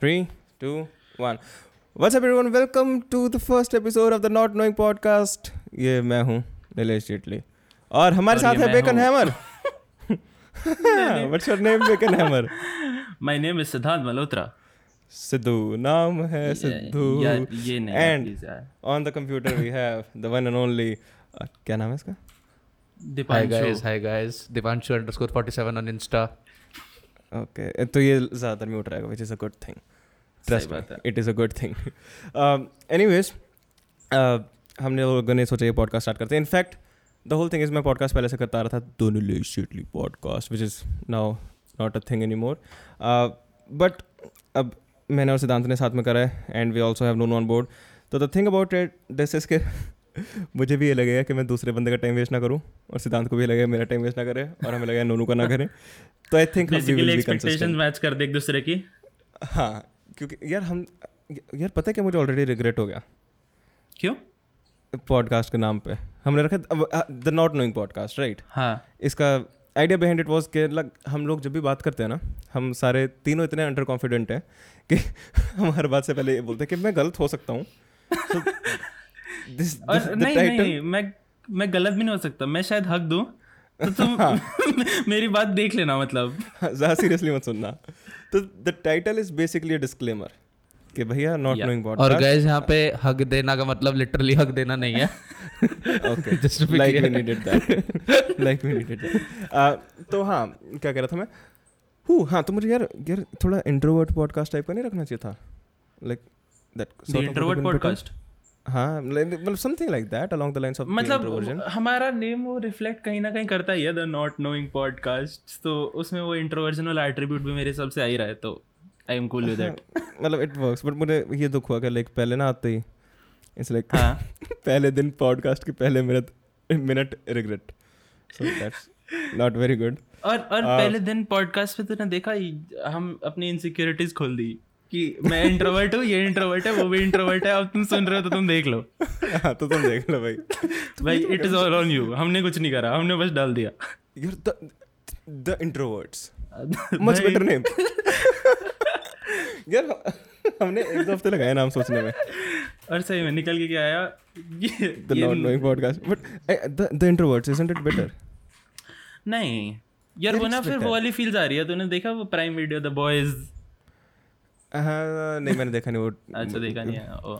Three, two, one. What's up, everyone? Welcome to the first episode of the Not Knowing Podcast. ये मैं हूँ नीलेश जेटली और हमारे और साथ है Bacon Hammer What's your name, Bacon Hammer my name is Siddhant Malhotra Siddhu नाम है Sidhu on the computer we have the one and only uh, क्या नाम है इसका Dipanshu. Hi guys, hi guys. Divanshu underscore 47 on Insta. Okay तो ये ज़्यादातर mute रहेगा which is a good thing trust बात है। It is a good thing anyways हमने लोगों ने सोचा ये पॉडकास्ट स्टार्ट करते हैं। In fact the whole thing is मैं पॉडकास्ट पहले से करता आ रहा था दोनों ले शिटली podcast which is now not a thing anymore but अब मैंने और सिद्धांत ने साथ में करा है and we also have known on board तो the thing about it this is के मुझे भी ये लगेगा कि मैं दूसरे बंदे का टाइम वेस्ट ना करूँ और सिद्धांत को भी लगेगा मेरा टाइम वेस्ट ना करे और हमें लगेगा नोनू का ना करे। तो आई थिंक मैच कर दे एक दूसरे की। हाँ क्योंकि यार हम यार पता है कि मुझे ऑलरेडी रिग्रेट हो गया? क्यों? पॉडकास्ट के नाम पे। हमने रखा the not knowing podcast right हाँ। इसका आइडिया बिहाइंड इट वॉज़ के लग हम लोग जब भी बात करते हैं ना हम सारे तीनों इतने अंडर कॉन्फिडेंट हैं कि हम हर बात से पहले ये बोलते हैं कि मैं गलत हो सकता हूँ। This- और the नहीं title- नहीं मैं मैं गलत भी नहीं हो सकता। मैं शायद हक दूँ तो तुम मेरी बात देख लेना मतलब। ज़्यादा सीरियसली मत सुनना। तो the title is basically a disclaimer कि भैया नॉट. नोइंग और पॉडकास्ट guys यहाँ पे हक देना का मतलब लिटरली हक देना नहीं है। Like we clear. needed that like we needed that uh, तो हाँ क्या कह रहा था मैं? हूँ हाँ तो मुझे यार यार थोड़ा इंट्रोवर्ट पॉडकास्ट टाइप का नहीं रखना चाहिए था। लाइक दैट इंट्रोवर्ट पॉडकास्ट हाँ मतलब something like that along the lines of मतलब हमारा नेम वो रिफ्लेक्ट कहीं ना कहीं करता ही है द नॉट नोइंग पॉडकास्ट तो उसमें वो इंट्रोवर्जन वाला एट्रीब्यूट भी मेरे हिसाब से आ ही रहा है तो I am cool with that मतलब इट वर्क्स बट मुझे ये दुख हुआ कि लाइक पहले ना आते ही इट्स लाइक हाँ। पहले दिन पॉडकास्ट के पहले minute minute regret so that's not very good और और पहले दिन पॉडकास्ट पे तूने देखा ही- हम अपनी इनसिक्योरिटीज खोल दी। कि मैं इंट्रोवर्ट हूँ ये इंट्रोवर्ट है वो भी इंट्रोवर्ट है अब तुम सुन रहे हो तो तुम देख लो। हाँ तो तुम देख लो भाई। भाई it is all on you हमने कुछ नहीं करा हमने बस डाल दिया। You're the the introverts. Much better name. यार हमने एक दो हफ़्ते लगाए नाम सोचने में। और सही में निकल के क्या आया? ये, the ये not knowing podcast but eh, the the introverts isn't नहीं। यार वो ना फिर वो वाली फील्स आ रही है तूने देखा वो प्राइम वीडियो द बॉयज़ नहीं मैंने देखा नहीं वो अच्छा देखा नहीं है ओ।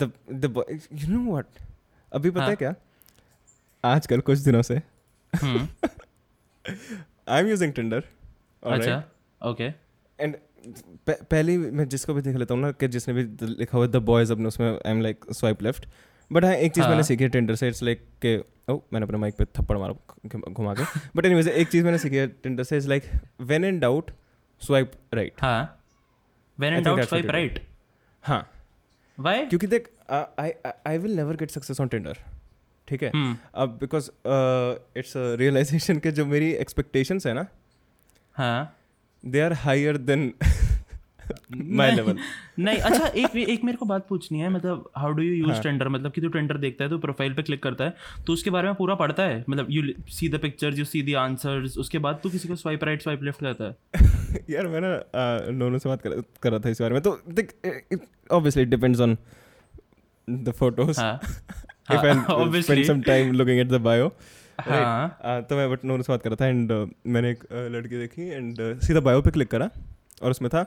The the boy you know अभी पता है हाँ। क्या? आजकल कुछ दिनों से। आई एम यूजिंग टिंडर अच्छा ओके एंड पहले मैं जिसको भी देख लेता हूँ ना कि जिसने भी लिखा हुआ द बॉयज़ अपने उसमें I am like swipe left but हाँ एक चीज़ मैंने हाँ। सीखी है टेंडर से इट्स लाइक के ओ मैंने अपने माइक पे थप्पड़ मारा घुमा के। बट एनीवेज एक चीज़ मैंने सीखी है टिंडर से is like when in doubt swipe right हाँ। When I in think doubt that's what swipe it is. Right हाँ व्हाई क्योंकि देख I I will never get success on Tinder ठीक है? हम्म अब बिकॉज़ इट्स रियलाइजेशन के जो मेरी एक्सपेक्टेशंस है ना हाँ। दे आर हायर देन नहीं- लेवल नहीं अच्छा एक एक मेरे को बात पूछनी है मतलब how do you use. Tinder मतलब कि तू टेंडर देखता है तो प्रोफ़ाइल पे क्लिक करता है तो उसके बारे में पूरा पढ़ता है? मतलब you see the pictures you the answers उसके बाद तू किसी को स्वाइप राइट स्वाइप लेफ़्ट करता है? यार मैं ना नोनो से बात कर, कर रहा था इस बारे में तो देख obviously depends on the photos if I spend obviously. some time looking at the bio हाँ। तो मैं बट नोनो से बात कर रहा था एंड मैंने एक लड़की देखी एंड सीधा बायो पे क्लिक करा और उसमें था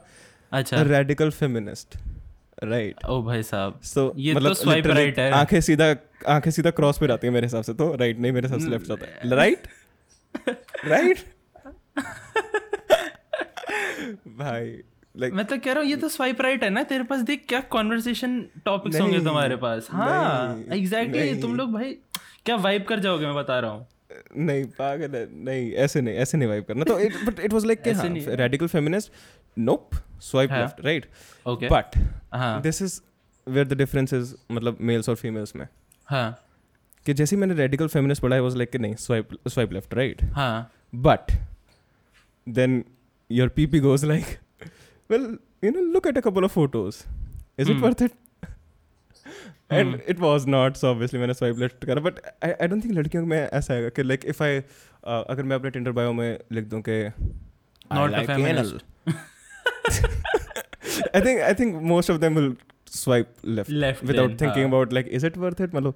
अच्छा। रेडिकल फेमिनिस्ट राइट ओ भाई साहब सो ये तो मतलब swipe literally right है। आँखें सीधा आँखें सीधा क्रॉस पे जाती है मेरे हिसाब से तो राइट नहीं मेरे हिसाब से लेफ़्ट जाता है। राइट राइट भाई लाइक मैं तो कह रहा हूँ ये तो स्वाइप राइट है ना तेरे पास देख क्या कॉन्वर्सेशन टॉपिक्स होंगे तुम्हारे पास। हाँ एग्जैक्टली नहीं। तुम लोग भाई क्या वाइब कर जाओगे मैं बता रहा हूँ। नहीं पागल है नहीं ऐसे नहीं ऐसे नहीं वाइब करना। तो it but it was like. Radical feminist nope swipe left right okay but this is where the difference is मतलब मेल्स और फीमेल्स में। कि जैसे मैंने रेडिकल फेमिनिस्ट पढ़ा वॉज़ लाइक कि नहीं स्वाइप स्वाइप लेफ़्ट राइट हाँ। But then your P P like well you know look at a couple of photos is it worth it and it was not so obviously मैंने swipe left करा। But I don't think लड़कियों में ऐसा आएगा कि like if I अगर मैं अपने टेंडर बायो में लिख दूँ कि not a feminist I think I think most of them will swipe left, Left without then, thinking हाँ. about like is it worth it मतलब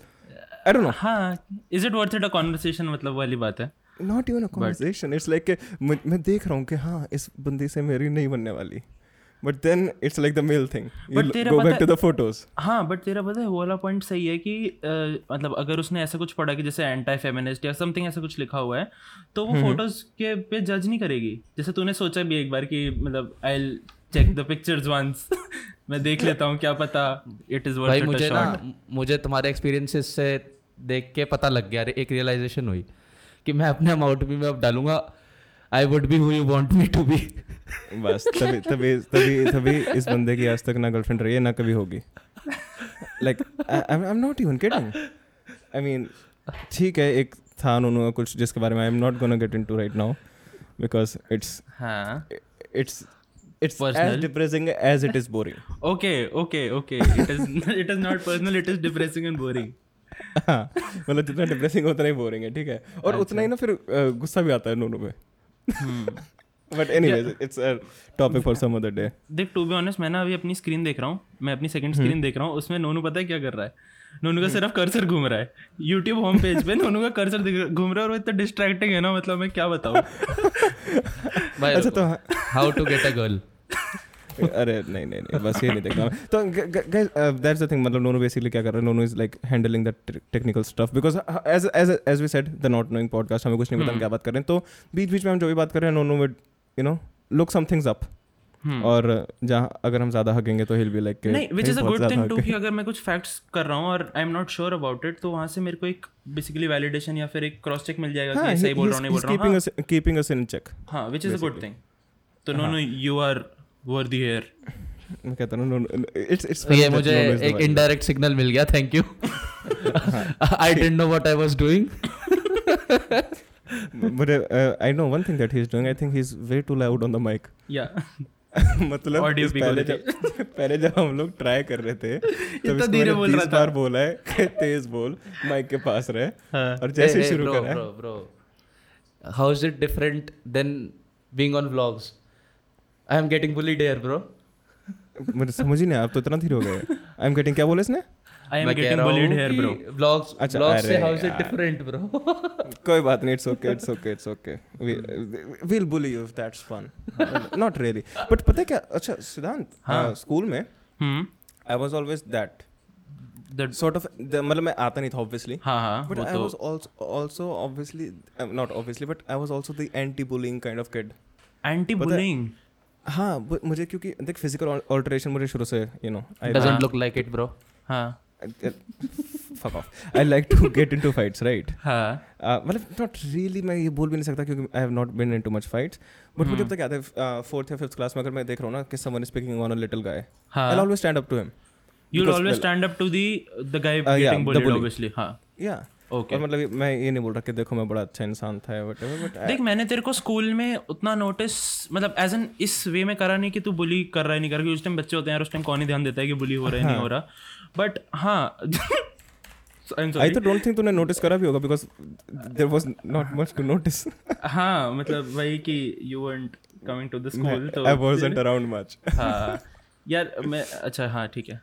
I don't know हाँ is it worth it a conversation मतलब वाली बात है not even a conversation it's like कि मैं मैं देख रहा हूँ कि हाँ इस बंदे से मेरी नहीं बनने वाली but then it's like the male thing. You But l- तेरा go पता back है- to the photos. हाँ बट तेरा पता है वो वाला पॉइंट सही है कि अ, मतलब अगर उसने ऐसा कुछ पढ़ा कि जैसे एंटी फेमिनिस्ट या समथिंग ऐसा कुछ लिखा हुआ है तो वो फ़ोटोज़ के पे जज नहीं करेगी। जैसे तूने सोचा भी एक बार कि मतलब I check the pictures once मैं देख लेता हूँ क्या पता इट इज़ वर्थ मुझे ना मुझे तुम्हारे एक्सपीरियंसेस से देख के पता लग गया एक रियलाइजेशन हुई कि मैं अपने अमाउंट भी मैं अब डालूँगा I would be who you want me to be बस तभी तभी तभी तभी इस बंदे की आज तक ना गर्लफ्रेंड रही है ना कभी होगी। Like I am not even kidding I mean ठीक है एक था उन्होंने कुछ जिसके बारे में I am not gonna get into right now because it's हाँ। It's it's as Personal. Depressing as it is boring okay okay okay it is it is not personal it is depressing and boring हाँ मतलब जितना depressing उतना ही boring है ठीक है? और उतना ही ना फिर गुस्सा भी आता है नोनू पे। But anyways it's a topic for some other day देख टू बी ऑनेस्ट मैं ना अभी अपनी स्क्रीन देख रहा हूँ। मैं अपनी सेकंड स्क्रीन देख रहा हूँ। उसमें नोनू पता है क्या कर रहा है? नोनू का सिर्फ़ कर्सर घूम रहा है। यूट्यूब होम पेज पे नोनू का कर्सर घूम रहा है और वो इतना डिस्ट्रैक्टिंग है ना मतलब मैं क्या बताऊँ? अच्छा तो how to get a girl अरे नहीं नहीं नहीं बस ये नहीं देखना तो गाइस दैट्स द थिंग मतलब नोनो बेसिकली क्या कर रहा है? Nonu is like handling the technical stuff because as as as we said the not knowing podcast हमें कुछ नहीं पता हम क्या बात कर रहे हैं। तो बीच बीच में हम जो भी बात कर रहे हैं Nonu with you know look some things up और जहाँ अगर हम ज़्यादा हगेंगे तो हिल बी लाइक नहीं which is a good thing too कि अगर मैं कुछ फैक्ट्स कर रहा हूँ और I am not sure about it तो वहाँ से मेरे को एक बेसिकली वैलिडेशन या फिर एक क्रॉस चेक मिल जाएगा कि हाँ सही बोल रहा हूँ नहीं बोल रहा हूँ। Keeping us keeping us in check हाँ which is a good thing तो no no you are worthy here मैं कहता हूँ इट्स इट्स ये मुझे एक इनडायरेक्ट सिग्नल मिल गया thank you I didn't know what I was doing but uh, uh, I know one thing that he's doing. I think he's way too loud on the mic. या मतलब पहले जब पहले जब हम लोग ट्राई कर रहे थे तब धीरे बोल रहा था। बार बोला है कि तेज बोल माइक के पास रहे हाँ। और जैसे ही शुरू करा bro, bro. How is it different than being on vlogs? I am getting bullied here, bro. मुझे समझ ही नहीं आप तो इतना धीरे हो गए। आई एम गेटिंग क्या बोले इसने? आई एम गेटिंग हूँ बुलिड हेयर ब्रो vlogs अच्छा, vlogs से is it यार। different, bro? कोई बात नहीं it's okay it's okay it's okay will bully you if that's fun not really but पता है क्या? अच्छा सिद्धांत हाँ। स्कूल में हम्म। I was always that that sort of मतलब मैं आता नहीं था ऑब्वियसली हाँ हाँ But वो I तो was also also obviously uh, not obviously, but I was also the anti-bullying kind of kid. Anti bullying हाँ मुझे क्योंकि देख फ़िज़िकल ऑल्टरेशन मुझे शुरू से you know I Doesn't look like it, bro. हाँ। Fuck off I like to get into fights right हाँ। मतलब नॉट रियली मैं ये बोल भी नहीं सकता क्योंकि I have not been into much fights but मुझे। पता क्या था फोर्थ या फिफ्थ क्लास में अगर मैं देख रहा हूँ ना कि someone is speaking on a little guy I always stand up to him up to the the guy Uh, yeah, getting the bullied bully. obviously हाँ। या Okay. और मतलब मैं ये नहीं बोल रहा कि देखो मैं बड़ा अच्छा इंसान था बट बट देख मैंने तेरे को स्कूल में उतना नोटिस मतलब एज एन इस वे में करा नहीं कि तू बुली कर रहा है नहीं कर रहा उस टाइम बच्चे होते हैं यार उस टाइम कौन ही ध्यान देता है कि बुली हो रहा है नहीं हो रहा। बट हाँ आई तो डोंट थिंक तूने नोटिस करा भी होगा because there was not much to notice हाँ मतलब वही कि you weren't coming to the school तो आई वाजंट अराउंड मच हाँ यार मैं अच्छा हाँ ठीक है।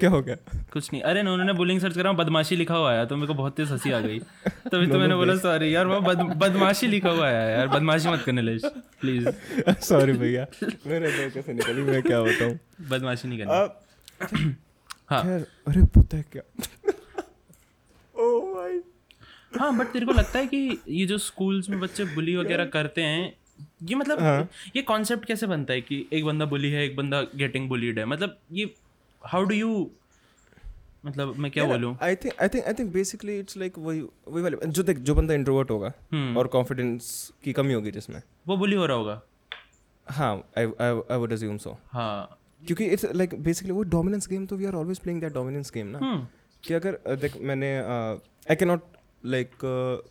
क्या हो गया? कुछ नहीं। अरे ना उन्होंने बुलिंग सर्च करा बदमाशी लिखा हुआ आया तो मेरे को बहुत तेज हँसी आ गई। तभी तो मैंने बोला सॉरी यार वो बद, बदमाशी लिखा हुआ आया यार बदमाशी मत करने ले प्लीज़ सॉरी भैया मेरे दिल कैसे निकली मैं क्या बताऊँ? बदमाशी नहीं करनी। हाँ। अरे पता है क्या? ओह माय हाँ बट तेरे को लगता है कि ये जो स्कूल्स में बच्चे बुली वगैरह करते हैं ये मतलब हाँ। ये कॉन्सेप्ट कैसे बनता है कि एक बंदा बुली है एक बंदा गेटिंग बुलीड है? मतलब ये हाउ डू यू मतलब मैं क्या बोलूँ? I think I think I think basically it's like वही वही वाले जो देख जो बंदा इंट्रोवर्ट होगा हम्म। और कॉन्फिडेंस की कमी होगी जिसमें। वो बुली हो रहा होगा। हाँ I I would assume so हाँ। क्योंकि इट्स लाइक बेसिकली वो डोमिनेंस गेम तो we are always playing that dominance game ना। हम्म। कि अगर देख मैंने I can not like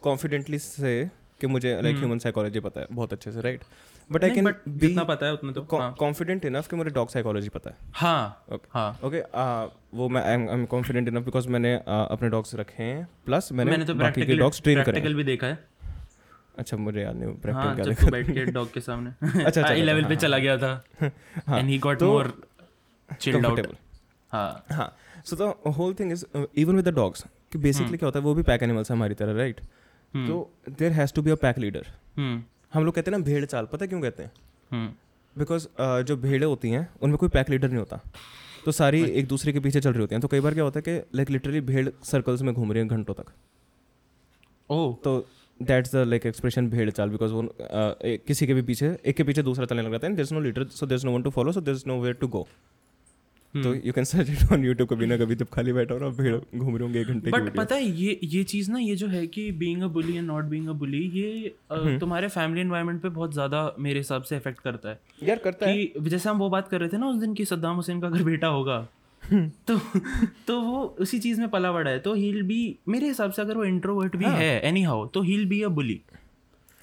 confidently say कि मुझे लाइक ह्यूमन साइकोलॉजी पता है बहुत अच्छे से राइट बट आई हम्म। कैन जितना पता है उतना तो हाँ। कॉन्फिडेंट इनफ कि मुझे डॉग साइकोलॉजी पता है। हाँ Okay. हाँ। ओके वो मैं I am confident enough because मैंने uh, अपने डॉग्स रखे हैं। प्लस मैंने, मैंने तो बाकी के प्रैक्टिकल डॉग्स ट्रेन करे हैं। प्रैक्टिकल भी देखा है। अच्छा मुझे याद नहीं हाँ प्रैक्टिकल क्या देखा तू बैठ के डॉग के सामने। अच्छा, आई अच्छा, लेवल पे हाँ, चला गया था। हाँ, and he got more chilled out. हाँ। हाँ so the whole thing is even with the dogs कि बेसिकली क्या होता है वो भी पैक एनिमल्स है हमारी तरह राइट हम्म, तो there has to be a pack leader हम्म। हम लोग कहते हैं ना भेड़ चाल पता क्यों कहते हैं? हम्म। बिकॉज़ जो भेड़ें होती हैं उनमें कोई पैक लीडर नहीं होता। तो सारी एक दूसरे के पीछे चल रही होती हैं। तो कई बार क्या होता है कि लाइक लिटरली भेड़ सर्कल्स में घूम रही हैं घंटों तक। ओह। तो दैट्स द लाइक एक्सप्रेशन भेड़ चाल बिकॉज़ वो uh, किसी के भी पीछे एक के पीछे दूसरा चलने लग जाता है। There is no leader so there is no one to follow so there is nowhere to go. तो you can search it on YouTube कभी ना कभी जब खाली बैठा हो ना भेड़ घूम रहे होंगे एक घंटे बट पता है ये ये चीज़ ना ये जो है कि being a bully and not being a bully ये। तुम्हारे फैमिली एनवायरनमेंट पे बहुत ज़्यादा मेरे हिसाब से इफ़ेक्ट करता है यार करता है कि जैसे हम वो बात कर रहे थे ना उस दिन की सद्दाम हुसैन का अगर बेटा होगा हम्म। तो तो वो उसी चीज़ में पला बड़ा है तो हील बी मेरे हिसाब से अगर वो इंट्रोवर्ट भी हाँ। है एनी हाउ तो हील बी अ बुली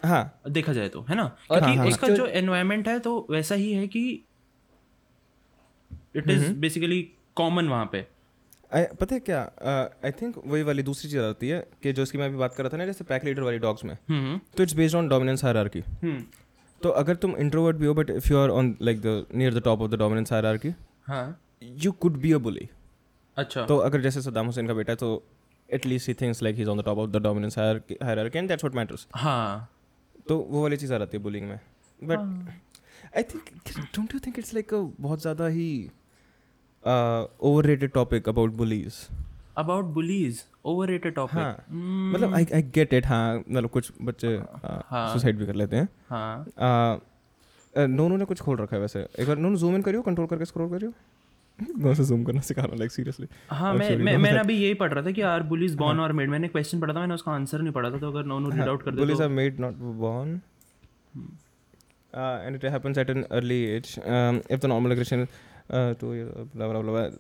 हाँ देखा जाए तो है ना क्योंकि हाँ, हाँ। उसका जो एनवायरनमेंट है तो वैसा ही है कि इट इज़ बेसिकली कॉमन वहाँ पे। I, पता है क्या? आई थिंक वही वाली दूसरी चीज़ आती है कि जो इसकी मैं अभी बात कर रहा था ना जैसे पैक लीडर वाली डॉग्स में। हम्म तो it's based on dominance hierarchy तो अगर तुम इंट्रोवर्ट भी हो but if you are on like the near the top of the dominance hierarchy हाँ। You could be a bully अच्छा। तो अगर जैसे सद्दाम हुसैन का बेटा है तो at least he things like he is on the top of the dominance hierarchy and that's what matters हाँ। तो वो वाली चीज़ आ जाती है बुलिंग में। But I think don't you think it's like बहुत ज़्यादा ही overrated topic about bullies about bullies overrated हाँ टॉपिक मतलब आई आई गेट इट हाँ मतलब कुछ बच्चे हाँ। सुसाइड भी कर लेते हैं। हाँ। आ, नोनू ने कुछ खोल रखा है वैसे। एक बार नोनू जूम इन करियो कंट्रोल करके स्क्रॉल करियो। मैं से जूम करना सिखा रहा हूँ लाइक सीरियसली हाँ मैं मैं मैंने अभी यही पढ़ रहा था कि आर बुलीज बॉर्न और मेड मैंने क्वेश्चन पढ़ा था मैंने उसका आंसर नहीं पढ़ा था तो अगर नोनू रीड आउट कर दे bullies तो। are made not born uh, and it happens at an early age. Um, if uh, blah, blah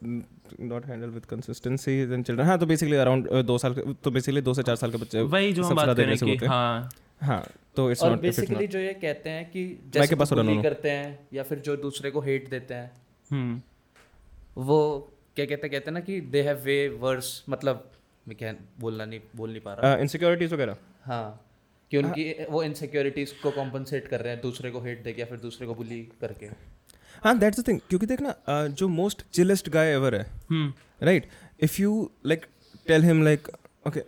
not handled with consistency then children हाँ तो basically around दो साल तो basically दो से चार साल के बच्चे वही जो हम बात कर रहे हैं कि हैं। हाँ। तो इट्स नॉट बेसिकली जो ये कहते हैं कि जैसे कि। करते हैं या फिर जो दूसरे को हेट देते हैं। हम्म। वो क्या कहते कहते हैं ना कि दे हैव वे वर्स मतलब मैं क्या बोलना नहीं बोल नहीं पा रहा। इनसिक्योरिटीज वगैरह। हाँ कि उनकी वो इनसिक्योरिटीज को कॉम्पनसेट कर रहे हैं दूसरे को हेट देके या फिर दूसरे को बुली करके। हाँ दैट्स द थिंग क्योंकि देखना जो मोस्ट चिलेस्ट गाय एवर है right if you like tell him like okay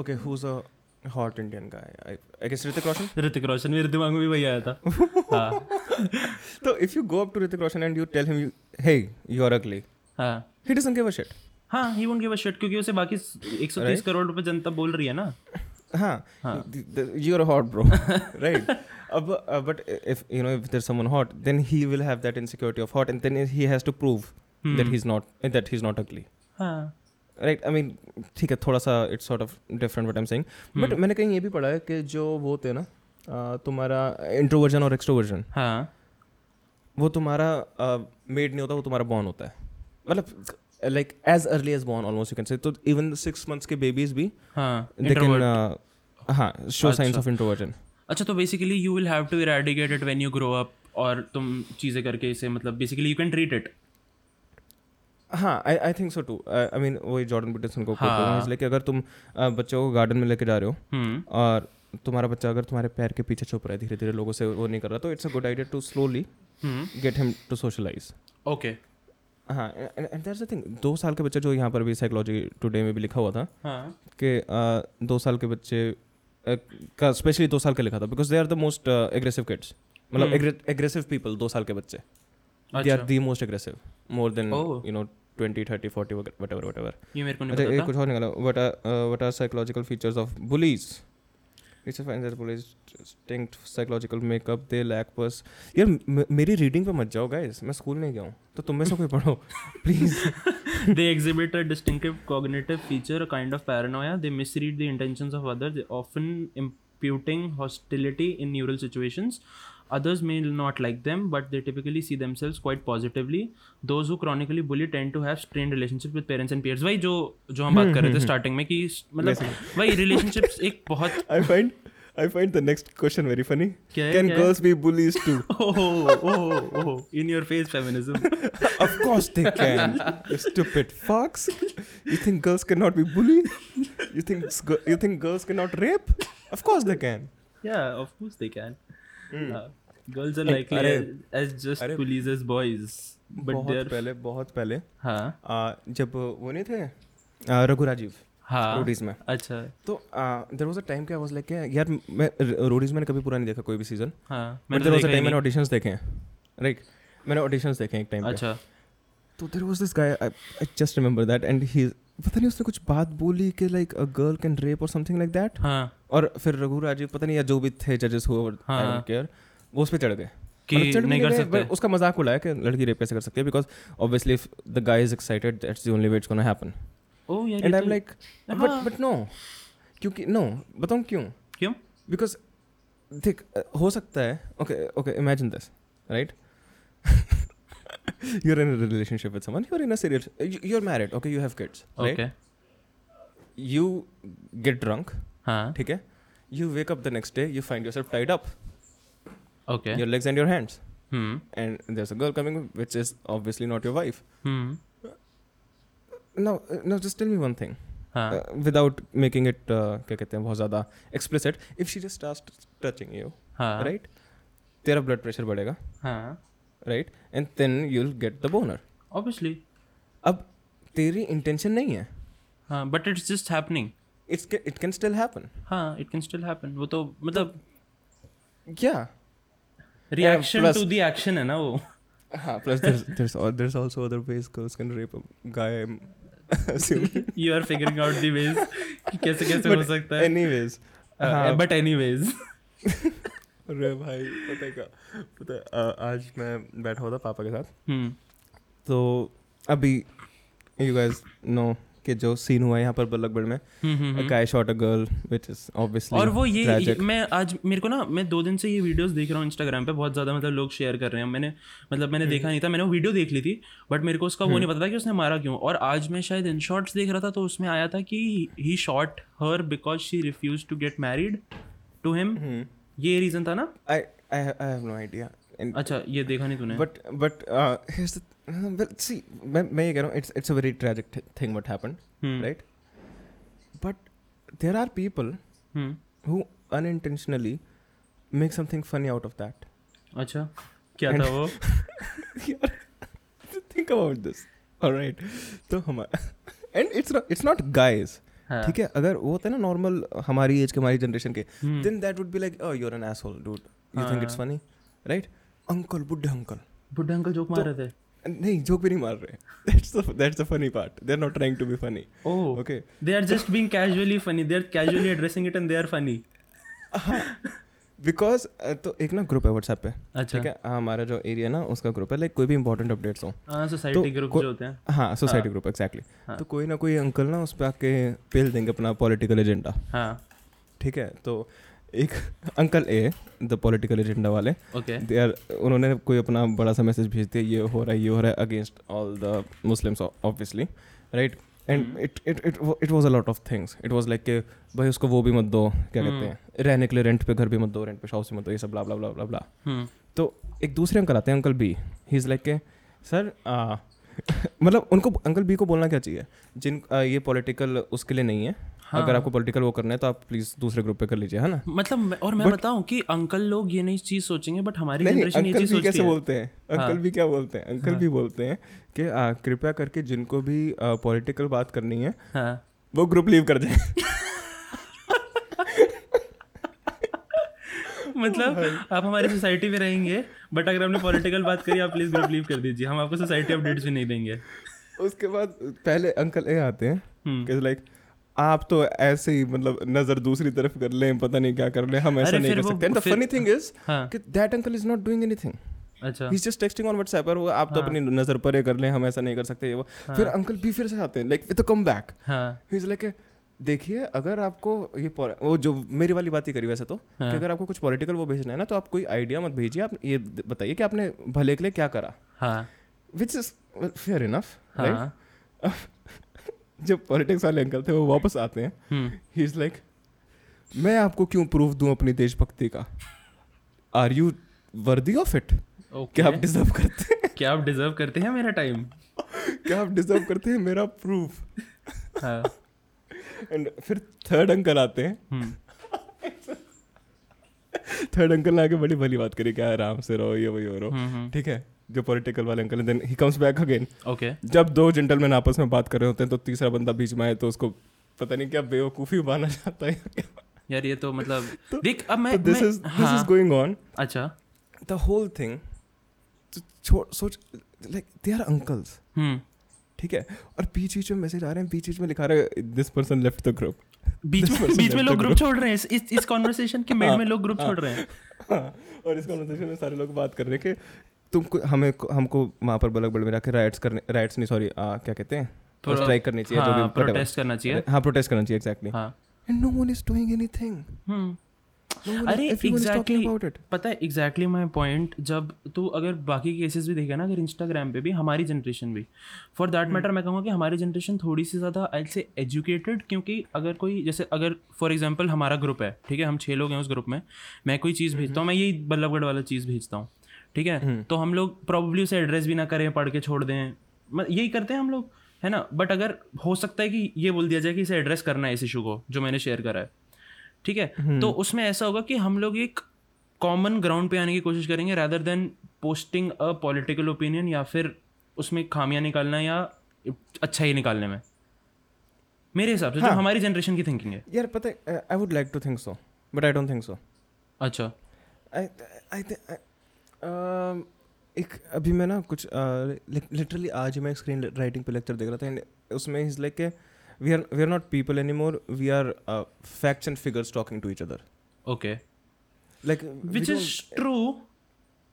okay who hot Indian guy Hrithik Roshan Hrithik Roshan मेरे दिमाग में भी वही आया था। हाँ। तो if you go up to Hrithik Roshan and you tell him hey you ugly हाँ। He doesn't give a he won't give a shit क्योंकि उसे बाकी 130 करोड़ रुपए जनता बोल रही है ना। यूर हॉट ब्रो राइट अब but if you know if there someone hot then he will have that insecurity of hot and then he has to prove that he is not that he is not ugly right I mean ठीक है थोड़ा सा it's sort of different but am saying but मैंने कहीं ये भी पढ़ा है कि जो वो थे ना uh, तुम्हारा इंट्रोवर्जन और एक्सट्रोवर्जन हाँ। वो तुम्हारा uh, मेड नहीं होता वो तुम्हारा बॉन होता है। मतलब like as early as born almost you can say तो इवन सिक्स मंथ्स के बेबीज भी हाँ introvert. हाँ शो साइंस ऑफ़ इंट्रोवर्जन अच्छा तो basically you will have to eradicate it when you grow up और तुम चीज़ें करके इसे मतलब basically you can treat it हाँ I I think so too I mean वही जॉर्डन पीटरसन को हाँ। इसलिए कि अगर तुम अ, बच्चों को गार्डन में लेके जा रहे हो हम्म. और तुम्हारा बच्चा अगर तुम्हारे पैर के पीछे छुप रहा है धीरे धीरे लोगों से वो नहीं कर रहा तो it's a good idea to slowly get him to socialize okay हाँ एंड दैट्स द थिंग दो साल के बच्चे जो यहाँ पर भी साइकोलॉजी टुडे में भी लिखा हुआ था हाँ। कि अ, दो साल के बच्चे अ, का स्पेशली दो साल का लिखा था because they are the most aggressive kids मतलब एग्रेसिव पीपल दो साल के बच्चे। They are the most aggressive more than. You know twenty thirty forty whatever whatever ये मेरे को नहीं अच्छा पता कुछ और निकाला। What are what are psychological features of bullies it's find police distinct psychological makeup they lack purse यार मेरी रीडिंग पे मत जाओ गाइस मैं स्कूल नहीं गया हूँ तो तुम में से कोई पढ़ो please they exhibit a distinctive cognitive feature a kind of paranoia they misread the intentions of others often imputing hostility in neural situations Others may not like them, but they typically see themselves quite positively. Those who chronically bully tend to have strained relationships with parents and peers. वही जो जो हम बात कर रहे थे starting में कि मतलब वही relationships एक बहुत I find I find the next question very funny. क्या है, Can क्या है? girls be bullies too? oh oh oh in your face feminism. of course they can. you stupid fucks. You think girls cannot be bullied? You think s- you think girls cannot rape? Of course they can. Yeah, of course they can. Girls are likely as just police as boys but they बहुत are पहले बहुत पहले हाँ। जब वो नहीं थे रघु राजीव हाँ। रोडीज में। अच्छा। तो देर वॉज़ अ टाइम क्या वाज लाइक यार मैं रोडीज मैंने कभी पूरा नहीं देखा कोई भी सीज़न हाँ मैंने देर वॉज़ अ टाइम मैंने। ऑडिशंस देखे हैं। राइट मैंने ऑडिशंस देखे हैं एक टाइम अच्छा। तो there was this guy I just remember that and he पता नहीं उसने कुछ बात बोली कि like a girl can rape और समथिंग लाइक दैट हाँ। और फिर रघु राजीव पता नहीं या जो भी थे जजेस हुए हाँ। केयर वो उस पर चढ़ गए। कि मतलब भी नहीं कर सकते। उसका मज़ाक उड़ाया कि लड़की रेप कैसे कर सकती है because obviously if the guy is excited that's the only way it's gonna happen oh यार and I am like but. But no क्योंकि नो बताऊँ क्यों? क्यों? बिकॉज़ देख हो सकता है okay okay imagine this right you're in a relationship with someone you're in a serious you- you're married okay you have kids right okay you get drunk हाँ ठीक है you wake up the next day you find yourself tied up okay your legs and your hands hmm and there's a girl coming which is obviously not your wife hmm now uh, now just tell me one thing हाँ uh, without making it uh, क्या कहते हैं बहुत ज़्यादा explicit if she just starts touching you हाँ right तेरा blood pressure बढ़ेगा हाँ right and then you will get the boner obviously अब तेरी इंटेंशन नहीं है। हाँ but it's just happening it's it can still happen हाँ इट कैन स्टिल हैपन वो तो मतलब क्या रिएक्शन टू द एक्शन है ना वो। हाँ plus there is there is also other ways girls can rape a guy you are figuring out the ways कैसे कैसे हो सकता है। एनीवेज बट एनीवेज अरे भाई पता क्या? पता आज मैं बैठा हुआ था पापा के साथ। हम्म। तो अभी यू गाइस नो कि जो सीन हुआ यहाँ पर बल्लभगढ़ में हम्म guy shot a girl which is obviously और वो ये, ये मैं आज मेरे को ना मैं दो दिन से ये वीडियोस देख रहा हूँ इंस्टाग्राम पे बहुत ज़्यादा मतलब लोग शेयर कर रहे हैं। मैंने मतलब मैंने देखा नहीं था मैंने वो वीडियो देख ली थी बट मेरे को उसका वो नहीं पता था कि उसने मारा क्यों। और आज मैं शायद इन शॉर्ट्स देख रहा था तो उसमें आया था कि he shot her because she refuse to get married to him ये रीजन था ना? I have no but but see मैं ये कह रहा हूँ who unintentionally make something funny out of that अच्छा क्या था वो? थिंक अबाउट दिस राइट तो हमारा एंड इट्स नॉट गाइज़ ठीक है? अगर वो होता है ना नॉर्मल हमारी एज के हमारी जनरेशन के then that would be like oh you are an asshole dude you think it's funny right uncle बुड्ढे अंकल। बुड्ढे अंकल जोक मार तो रहे थे? नहीं जोक भी नहीं मार रहे। That's the that's the funny part they are not trying to be funny okay they are just being casually funny they are casually addressing it and they are funny because तो एक ना group है WhatsApp पे अच्छा। ठीक है? हमारा जो एरिया ना उसका ग्रुप है लाइक कोई भी इंपॉर्टेंट अपडेट्स हो। हाँ सोसाइटी तो ग्रुप जो होते हैं। हाँ सोसाइटी हाँ। ग्रुप एग्जैक्टली हाँ। तो कोई ना कोई अंकल ना उस पर आके पेल देंगे अपना पॉलिटिकल एजेंडा हाँ। ठीक है? तो एक uncle a the political agenda वाले ओके दे आर उन्होंने कोई अपना बड़ा सा मैसेज भेज दिया ये हो रहा है ये हो रहा है against all the Muslims obviously right and. It it it it was a lot of things it was like के भाई उसको वो भी मत दो क्या कहते हम्म। हैं रहने के लिए रेंट पे घर भी मत दो रेंट पे हाउस भी मत दो ये सब ला ला ला ला ब्ला तो एक दूसरे अंकल आते हैं uncle B he is like के सर मतलब उनको अंकल बी को बोलना क्या चाहिए? जिन ये पॉलिटिकल उसके लिए नहीं है हाँ। अगर आपको पॉलिटिकल वो करना है तो आप प्लीज़ दूसरे ग्रुप पे कर लीजिए है ना? मतलब और मैं बताऊँ कि अंकल लोग ये नहीं चीज़ सोचेंगे बट हमारी नहीं जनरेशन ये अंकल चीज़ भी सोचती कैसे है। बोलते हैं? अंकल हाँ। भी क्या बोलते हैं? अंकल हाँ। भी बोलते हैं कि कृपया करके जिनको भी पॉलिटिकल बात करनी है हाँ। वो ग्रुप लीव कर जाए मतलब आप हमारी सोसाइटी में रहेंगे बट अगर हमने पॉलिटिकल बात करी आप प्लीज़ ग्रुप लीव कर दीजिए। हम आपको सोसाइटी अपडेट्स भी नहीं देंगे। उसके बाद पहले अंकल ए आते हैं हम्म। कि लाइक आप तो ऐसे ही मतलब नज़र दूसरी तरफ़ कर लें पता नहीं क्या कर लें हम ऐसा नहीं कर सकते। And the funny thing is हाँ। कि that uncle is not doing anything अच्छा। He just texting on WhatsApp और वो आप तो हाँ। अपनी नज़र परे कर लें हम ऐसा नहीं कर सकते ये वो। फिर अंकल भी फिर से आते हैं लाइक विद कम बैक हाँ। ही इज़ लाइक देखिए अगर आपको ये वो जो मेरी वाली बात ही करी वैसे तो हाँ। कि अगर आपको कुछ पॉलिटिकल वो भेजना है ना तो आप कोई आइडिया मत भेजिए आप ये बताइए कि आपने भले के लिए क्या करा। हाँ। विच इज़ फेयर इनफ हाँ जब पॉलिटिक्स वाले अंकल थे वो वापस आते हैं। हम्म। ही इज़ लाइक मैं आपको क्यों प्रूफ दूँ अपनी देशभक्ति का? Are you worthy of it क्या आप डिजर्व करते हैं? क्या आप डिजर्व करते हैं मेरा टाइम क्या आप डिजर्व करते हैं मेरा प्रूफ हाँ। एंड फिर थर्ड अंकल आते हैं। हम्म। थर्ड अंकल ने आके बड़ी भली बात करी क्या आराम से रहो ये वही हो रहो हम्म। ठीक है? जो पॉलिटिकल वाले uncle then he comes back again okay जब दो जेंटलमैन आपस में बात कर रहे होते हैं तो तीसरा बंदा बीच में आए तो उसको पता नहीं क्या बेवकूफ़ी माना जाता है। यार ये तो मतलब देख अब मैं तो दिस इज़ दिस हाँ, इज़ गोइंग ऑन अच्छा द होल थिंग सोच लाइक दे आर अंकल्स ठीक है? और बीच बीच में मैसेज आ रहे हैं बीच बीच में लिखा रहा है this person left the group बीच में बीच में लोग ग्रुप छोड़ रहे हैं इस इस, कॉन्वर्सेशन के मिड हाँ, में लोग ग्रुप हाँ। छोड़ रहे हैं। और इस कॉन्वर्सेशन में सारे लोग बात कर रहे हैं कि तुमको हमें हमको वहाँ पर बलक बल में के राइट्स करने राइट्स नहीं सॉरी क्या कहते हैं? स्ट्राइक करनी चाहिए जो भी हाँ प्रोटेस्ट करना चाहिए। हाँ प्रोटेस्ट करना चाहिए एग्जैक्टली हाँ। And no one is doing anything hmm. No one, अरे एग्जैक्टली पता है एग्जैक्टली माई पॉइंट जब तू अगर बाकी केसेस भी देखे ना अगर इंस्टाग्राम पे भी हमारी जनरेशन भी फॉर दैट मैटर मैं कहूँगा कि हमारी जनरेशन थोड़ी सी ज़्यादा आई से एजुकेटेड क्योंकि अगर कोई जैसे अगर फॉर एग्ज़ाम्पल हमारा ग्रुप है ठीक है हम छः लोग हैं उस ग्रुप में मैं कोई चीज़ भेजता हूँ मैं यही बल्लभगढ़ वाला चीज़ भेजता हूँ। ठीक है? तो हम लोग प्रॉब्ली उसे एड्रेस भी ना करें पढ़ के छोड़ दें। यही करते हैं हम लोग है ना? बट अगर हो सकता है कि ये बोल दिया जाए कि इसे एड्रेस करना है इस इशू को जो मैंने शेयर करा है। ठीक है? तो उसमें ऐसा होगा कि हम लोग एक कॉमन ग्राउंड पे आने की कोशिश करेंगे rather than posting a political opinion या फिर उसमें खामियाँ निकालना या अच्छा ही निकालने में। मेरे हिसाब से हाँ. जो हमारी जनरेशन की थिंकिंग है। यार पता है I would like to think so but I don't think so अच्छा। आई आई अभी मैं ना कुछ लिटरली आज मैं स्क्रीन राइटिंग पे लेक्चर देख रहा था उसमें इज़ लाइक के we are we are not people any more we are facts and figures talking to each other okay like which is true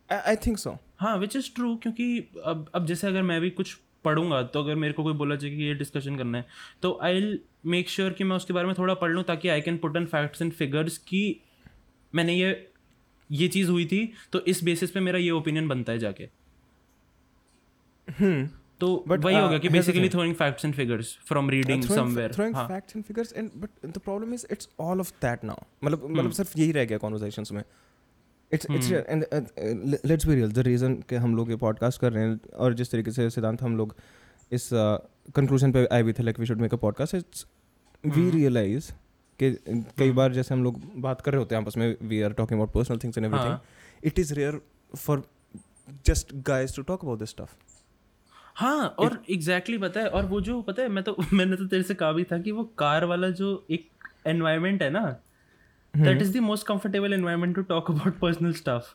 I think so हाँ which is true क्योंकि अब अब जैसे अगर मैं भी कुछ पढ़ूँगा तो अगर मेरे को कोई बोला जाए कि ये डिस्कशन करना है तो आई विल मेक श्योर कि मैं उसके बारे में थोड़ा पढ़ लूँ ताकि I can put an facts and figures कि मैंने ये ये चीज़ हुई थी तो इस बेसिस पे मेरा ये ओपिनियन बनता है जाके। तो But, वही uh, होगा कि basically throwing facts and figures from reading somewhere throwing facts and figures and but the problem is it's all of that now. मतलब मतलब सिर्फ़ यही रह गया conversations में. It's it's and uh, uh, let's be real. The कि हम लोग ये पॉडकास्ट कर रहे हैं और जिस तरीके से सिद्धांत हम लोग इस कंक्लूजन पे आए भी थे like we should make a podcast it's we realise कि कई बार जैसे हम लोग बात कर रहे होते हैं आपस में we are talking about personal things and everything it is rare for just guys to talk about this stuff हाँ और एग्जैक्टली exactly पता है और वो जो पता है मैं तो मैंने तो तेरे से कहा भी था कि वो कार वाला जो एक एनवायरमेंट है ना that is the most comfortable environment to talk about personal stuff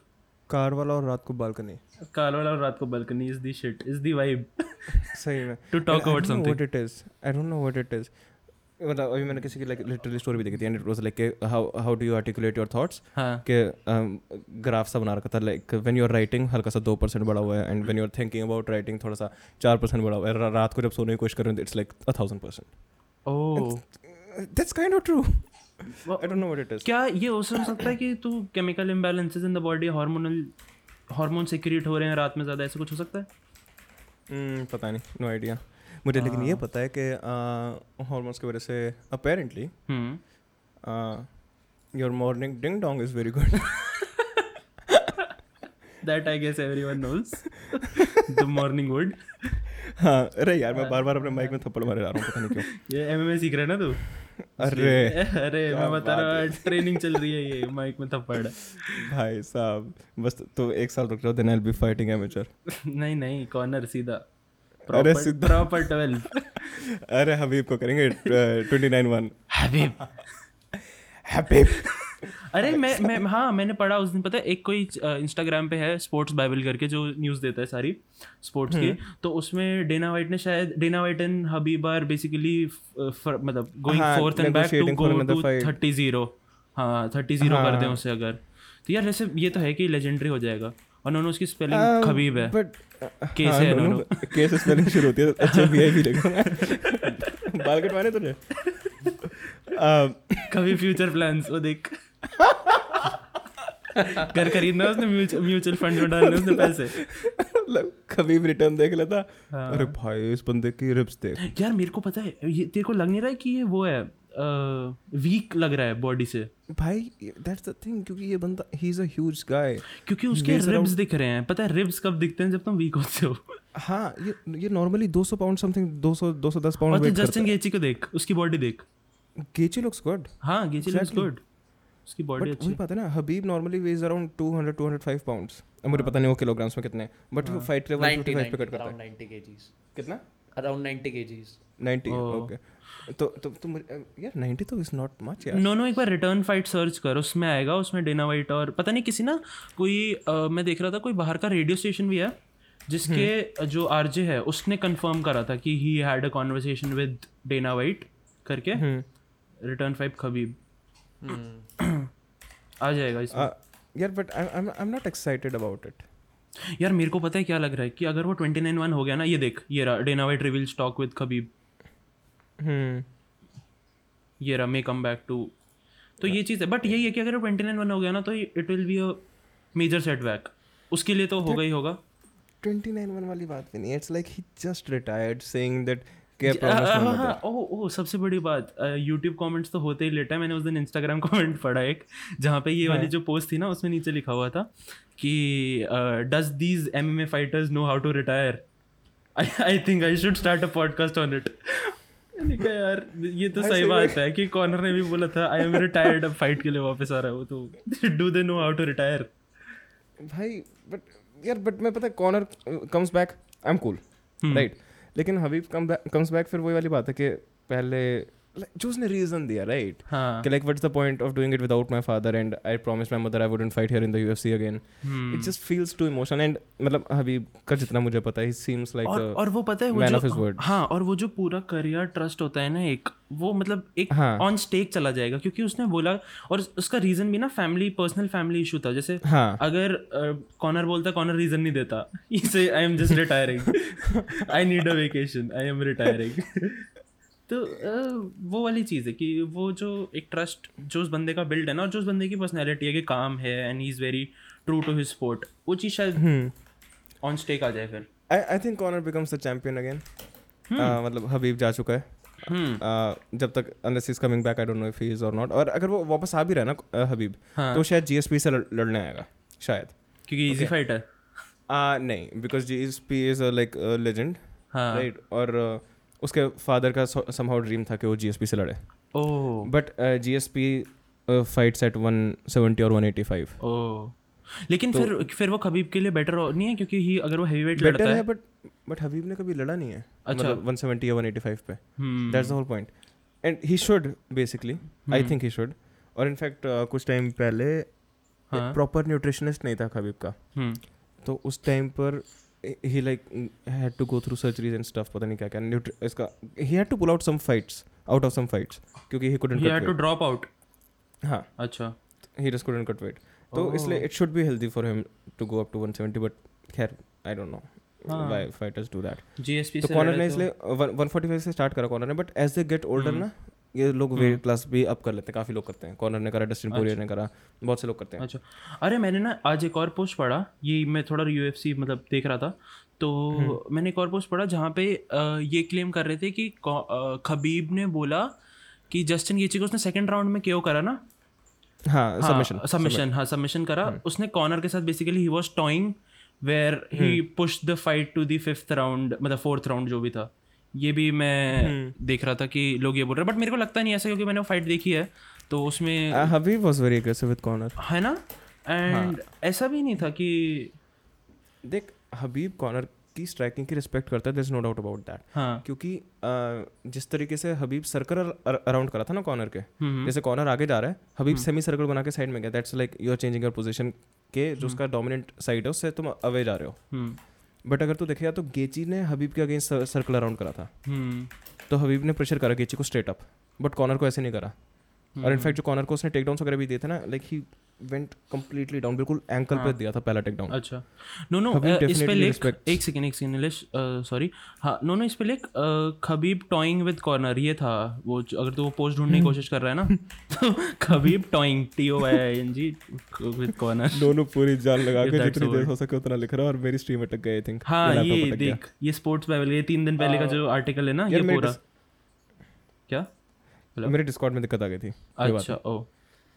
car वाला और रात को बालकनी। कार वाला और रात को balcony is the shit is the vibe सही में। To talk about something what it is I don't know what it is मतलब अभी मैंने किसी की लाइक लिटरली स्टोरी भी देखी थी and it was like how how do you articulate your thoughts कि ग्राफ सा बना रखा था like when you are writing हल्का सा दो परसेंट बढ़ा हुआ है and when you are thinking about writing थोड़ा सा चार परसेंट बढ़ा हुआ है रात को जब सोने की कोशिश कर रहे हो it's like a thousand percent oh. That's kind of true I don't know what it is क्या ये हो सकता है कि तू chemical imbalances in the body hormonal hormone secrete हो रहे हैं रात में ज़्यादा ऐसा कुछ हो सकता है? हम्म, पता नहीं नो आइडिया मुझे लेकिन ये पता है कि हार्मोन्स की वजह से apparently your morning ding dong is very good that I guess everyone knows the morning wood हाँ अरे यार मैं बार बार अपने माइक में थप्पड़ मारे जा रहा हूँ पता नहीं क्यों। ये एमएमए सीख रहा है ना तू? अरे अरे मैं बता रहा हूँ ट्रेनिंग चल रही है ये माइक में थप्पड़। भाई साहब बस तो एक साल रुक जाओ then I will be fighting amateur नहीं नहीं कॉर्नर सीधा। अरे प्रॉपर। ट्वेल्व। अरे हबीब को करेंगे twenty nine one Khabib. Khabib. अरे मैं मैं हाँ मैंने पढ़ा उस दिन पता है एक कोई इंस्टाग्राम पे है स्पोर्ट्स बाइबल करके जो न्यूज़ देता है सारी स्पोर्ट्स की। तो उसमें डेना वाइट ने शायद Dana White and Khabib are basically मतलब गोइंग हाँ, forth and back to go to thirty zero हाँ थर्टी ज़ीरो कर दें हाँ। उसे अगर। तो यार वैसे ये तो है कि लेजेंडरी हो जाएगा। उन्होंने उसकी स्पेलिंग खबीब है। बट केस है दोनों केस स्पेलिंग शुरू होती है अच्छा भी है भी देखो बाल कटवाने तुझे? Um, कभी फ्यूचर प्लान्स वो देख। घर खरीदना उसने म्यूचुअल फंड में डालने उसने पैसे। मतलब कभी भी रिटर्न देख लेता। हाँ। अरे भाई इस बंदे की रिप्स देख। यार मेरे को पता है ये तेरे को लग नहीं रहा है कि ये वो है? वीक लग रहा है बॉडी से। भाई दैट्स द थिंग क्योंकि ये बंदा ही इज़ अ ह्यूज गाय क्योंकि उसके रिब्स दिख रहे हैं। पता है रिब्स कब दिखते हैं जब तुम वीक होते हो? हाँ ये ये नॉर्मली 200 पाउंड समथिंग 200 210 पाउंड और वेट जस्टिन गेची को देख उसकी बॉडी देख। गेची लुक्स गुड हाँ गेची लुक्स गुड उसकी बॉडी अच्छी। बात है ना Khabib normally weighs around 200 205 pounds अब मुझे पता नहीं वो किलोग्राम्स में कितने बट वो फाइट 90 155 पे कट करता है। around 90 kgs कितना? Around 90 kgs 90 Oh. ओके तो तो तो मुझे- यार 90 तो इज़ नॉट मच यार। नो नो एक बार रिटर्न फाइट सर्च कर उसमें आएगा उसमें डेना वाइट और पता नहीं किसी ना कोई अ, मैं देख रहा था कोई बाहर का रेडियो स्टेशन भी है जिसके हम्म। जो आरजे है उसने कंफर्म करा था कि he had a conversation with Dana White करके रिटर्न फाइट खबीब. आ जाएगा इसमें। यार but I am not excited about it यार मेरे को पता है क्या लग रहा है कि अगर वो ट्वेंटी नाइन वन हो गया ना ये देख ये रहा डेना वाइट रिवील स्टॉक विद खबीब ये रहा मे कम बैक टू तो ये चीज़ है। बट यही है कि अगर ट्वेंटी नाइन वन हो गया ना तो it will be a major setback उसके लिए तो होगा ही होगा। 29 वन वाली बात भी नहीं it's like he just retired saying that oh oh सबसे बड़ी बात यूट्यूब कमेंट्स तो होते ही लेट है। मैंने उस दिन इंस्टाग्राम कमेंट पढ़ा एक जहाँ पे ये वाली जो पोस्ट थी ना उसमें नीचे लिखा हुआ था कि does these M M A fighters know how to retire I think I should start a podcast on it यार ये तो सही बात है कि कॉर्नर ने भी बोला था आई एम रिटायर्ड अब फाइट के लिए वापस आ रहा हूँ। तो do they know how to retire भाई बट यार बट मैं पता है Conor comes back I am cool right लेकिन हबीब कम्स बैक फिर वही वाली बात है कि पहले like, जो उसने रीजन दिया राइट हाँ कि like what's the point of doing it without my father and I promise my mother I wouldn't fight here in the UFC again. It just feels too emotion and मतलब हबीब का जितना मुझे पता है ही seems like और और वो पता है जो word. हाँ और वो जो पूरा करियर ट्रस्ट होता है ना एक वो मतलब एक हाँ। ऑन स्टेक चला जाएगा। क्योंकि उसने बोला और उसका रीजन भी ना फैमिली पर्सनल फैमिली इशू था। जैसे हाँ. अगर कॉर्नर बोलता कॉर्नर रीजन नहीं देता। इसे I am just retiring I need a vacation I am retiring तो वो वाली चीज़ है कि वो जो एक ट्रस्ट जो उस बंदे का बिल्ड है ना और जो उस बंदे की पर्सनैलिटी है कि काम है and he is very true to his sport वो चीज़ शायद हम्म। ऑन स्टेक आ जाए फिर। I think Conor becomes the champion again मतलब हबीब जा चुका है। हम्म। जब तक unless is coming back I don't know if he is और नॉट और अगर वो वापस आ भी रहा है ना हबीब हाँ। तो शायद जीएसपी से लड़ने आएगा शायद। क्योंकि इजी फाइट है नहीं because GSP is like legend right और uh, उसके फादर का समहाउ ड्रीम था कि वो जीएसपी से लड़े. बट जीएसपी फाइट्स एट 170 और 185 ओह. लेकिन तो- फिर फिर वो खबीब के लिए बेटर नहीं है क्योंकि ही अगर वो हैवी वेट लड़ता है है बट बट हबीब ने कभी लड़ा नहीं है. अच्छा। मतलब 170 या 185 पे. That's the whole point and he should basically I think he should और इनफैक्ट uh, कुछ टाइम पहले हाँ। प्रॉपर न्यूट्रिशनिस्ट नहीं था खबीब का. हम्म, तो उस टाइम पर he like had to go through surgeries and stuff पता नहीं क्या क्या इसका he had to pull out some fights out of some fights क्योंकि he couldn't he had to cut drop out. हाँ। अच्छा। He just couldn't cut weight तो इसलिए it should be healthy for him to go up to 170 but खैर I don't know हाँ। Why fighters do that GSP तो से Conor ने इसलिए से स्टार्ट करा कॉर्नर ने but as they get older. ना ये लोग वेट क्लास भी अप कर लेते हैं काफ़ी लोग करते हैं। कॉर्नर ने करा डस्टिन पोरियर अच्छा। ने करा बहुत से लोग करते हैं। अच्छा। अरे मैंने ना आज एक और पोस्ट पढ़ा ये मैं थोड़ा यूएफसी मतलब देख रहा था। तो हम्म। मैंने एक और पोस्ट पढ़ा जहाँ पे ये क्लेम कर रहे थे कि खबीब ने बोला कि जस्टिन गेची को उसने सेकंड राउंड में क्यों करा ना? हाँ सबमिशन सबमिशन हाँ सबमिशन करा। हम्म। उसने कॉर्नर के साथ basically he was toying where he hmm. Push the fight to the fifth round मतलब फोर्थ राउंड जो भी था। ये भी मैं हम्म। देख रहा था कि लोग ये बोल रहे हैं। बट मेरे को लगता नहीं ऐसा क्योंकि मैंने वो फाइट देखी है तो उसमें Khabib was very aggressive with Conor है ना? एंड हाँ। ऐसा भी नहीं था कि देख हबीब कॉर्नर की स्ट्राइकिंग की रिस्पेक्ट करता है there is no doubt about that क्योंकि अ, जिस तरीके से हबीब सर्कल अराउंड करा था ना कॉर्नर के हम्म। जैसे कॉर्नर आगे जा रहा है हबीब सेमी सर्कल बना के साइड में गया that's like you are changing your position के जो उसका डोमिनेंट साइड है उससे तुम अवे जा रहे हो। हम्म। बट अगर तू देखेगा तो गेची ने हबीब के अगेंस्ट सर्कल अराउंड करा था। हम्म। तो हबीब ने प्रेशर करा गेची को स्ट्रेट अप बट कॉर्नर को ऐसे नहीं करा। और इनफैक्ट जो कॉर्नर को उसने टेक डाउन वगैरह भी दिए थे ना like he went completely down बिल्कुल एंकल पे हाँ। दिया था पहला टेक डाउन अच्छा नो नो इस पे respects- एक सेकंड एक सेकंड निलेश सॉरी हाँ नो नो इस पे अ, खबीब टॉइंग विद कॉर्नर ये था वो अगर तू वो पोस्ट ढूँढने की कोशिश कर रहा है ना तो Khabib toying T O I N G with Conor दोनों पूरी जान लगा के जितनी देर. हो सके उतना लिख रहा है और मेरी स्ट्रीम अटक गई आई थिंक हाँ ये देख ये स्पोर्ट्स बाइबल ये तीन दिन पहले का जो आर्टिकल है ना ये पूरा। क्या? मेरे डिस्कॉर्ड में दिक्कत आ गई थी अच्छा ओ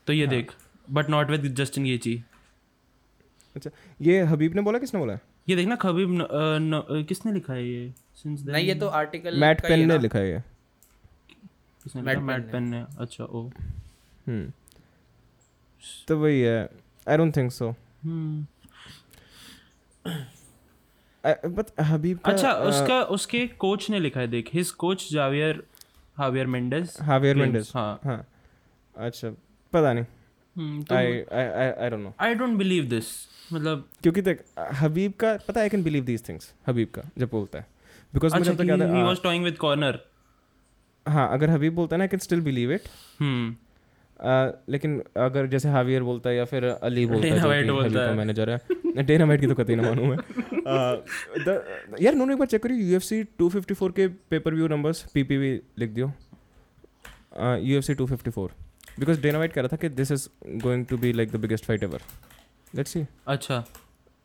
तो ये देख। But not with Justin Gaethje नहीं। अच्छा ये हबीब ने बोला किसने बोला? ये देखना न, न, किसने लिखा है ये? सिंस नहीं ये तो आर्टिकल मैट पेन ने लिखा है ये। किसने Penn मैट पेन ने। अच्छा ओ। हम्म। तो वही है। आई डोंट थिंक सो हम्म। बट हबीब का अच्छा उसका उसके कोच ने लिखा है देख। His coach Javier Javier Mendez Javier Mendez हाँ। हाँ। अच्छा पता नहीं। I I I don't know I don't believe this मतलब क्योंकि देख हबीब का पता I can believe these things Khabib का जब बोलता है। बिकॉज़ मुझे अब तक he was toying with Conor हाँ अगर हबीब बोलता है ना I can still believe it लेकिन अगर जैसे हावियर बोलता है या फिर अली बोलता है जो बोलता है। मैनेजर है। डेना वाइट की तो कतई ना मानूं मैं यार उन्होंने एक बार चेक करियो यूएफसी 254 के पेपर व्यू नंबर्स पीपीवी लिख दियो। यूएफसी 254 बिकॉज़ डेना वाइट कह रहा था कि this is going to be like the biggest fight ever let's see अच्छा।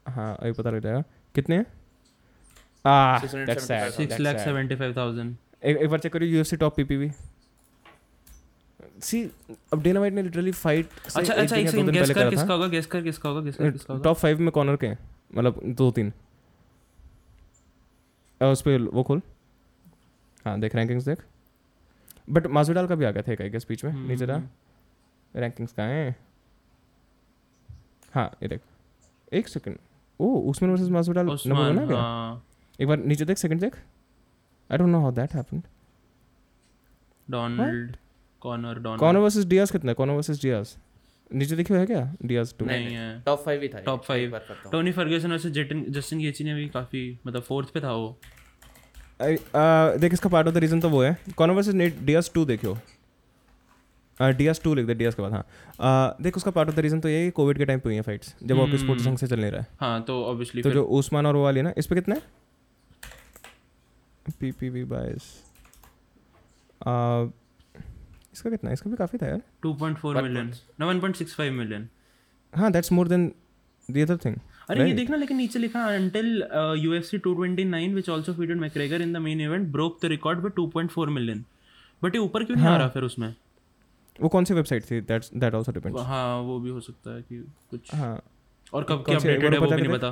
हाँ अभी पता लग जाएगा। कितने? Ah, एक बार चेक करियो यूएफसी टॉप पीपीवी सी अब डेना वाइट ने लिटरली फाइट अच्छा अच्छा एक सेकंड गेस कर किसका होगा गेस कर किसका होगा गेस कर किसका होगा? टॉप फाइव में कॉर्नर के मतलब दो तीन उस पर वो खोल। हाँ देख रैंकिंग्स देख। बट माजुडाल का भी आ गया था एक आई गेस बीच में नीचे रहा रैंकिंग्स कहाँ हैं? हाँ ये देख। एक सेकंड ओ Usman versus Masvidal number one आ गया। हाँ। एक बार नीचे देख सेकंड देख। I don't know how that happened Donald Conor Donald versus Diaz कितना है? कॉर्नर वर्सेस डियाज नीचे देखियो है क्या? डियाज टू नहीं है। टॉप फाइव ही था top five Tony Ferguson versus Justin Justin Gaethje ने भी काफ़ी मतलब फोर्थ पे था वो। देख इसका पार्ट ऑफ़ द रीजन तो वो है। Conor versus Nate Diaz two देखियो। एस टू लिख दे डी एस के बाद हाँ। Uh, देख उसका पार्ट ऑफ़ द रीजन तो ये है कि कोविड के टाइम पे हुई है फाइट्स जब हॉकी स्पोर्ट्स ढंग से चल नहीं रहा है। हाँ तो ऑब्वियसली तो जो उस्मान और वो वाली है ना इस पर कितना है? पी पी वी बाइस इसका कितना है? इसका भी काफ़ी था यार। 2.4 मिलियन ना 1.65 मिलियन हाँ that's more than the other thing अरे ये देखना लेकिन नीचे लिखा until uh, UFC 229 which also featured McGregor in the main event broke the record with 2.4 million. But ये ऊपर क्यों नहीं आ रहा फिर उसमें? वो कौन सी वेबसाइट थी? दैट्स दैट आल्सो डिपेंड्स हाँ वो भी हो सकता है कि कुछ हाँ। और कब की अपडेटेड है वो भी नहीं पता।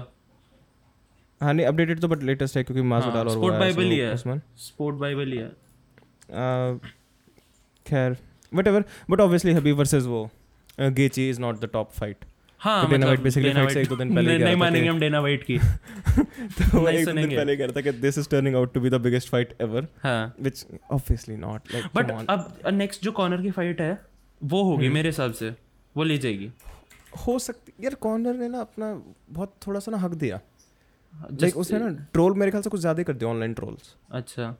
हाँ नहीं अपडेटेड तो बट लेटेस्ट है क्योंकि माजुडाल और स्पोर्ट बाइबल ही है स्पोर्ट बाइबल ही है। खैर what ever but obviously Khabib versus वो Gaethje is not the top fight हाँ तो मतलब एक दो दिन पहले नहीं- मानेंगे हम डेना वाइट की। तो वो एक दिन पहले कह रहा था कि this is turning out to be the biggest fight ever हाँ। Which obviously not like but अब नेक्स्ट जो कॉर्नर की फाइट है वो होगी हम्म। मेरे हिसाब से वो ले जाएगी। हो सकती यार कॉर्नर ने ना अपना बहुत थोड़ा सा ना हक दिया। लाइक उसने ना ट्रोल मेरे ख्याल से कुछ ज़्यादा ही कर दिया ऑनलाइन ट्रोल्स अच्छा।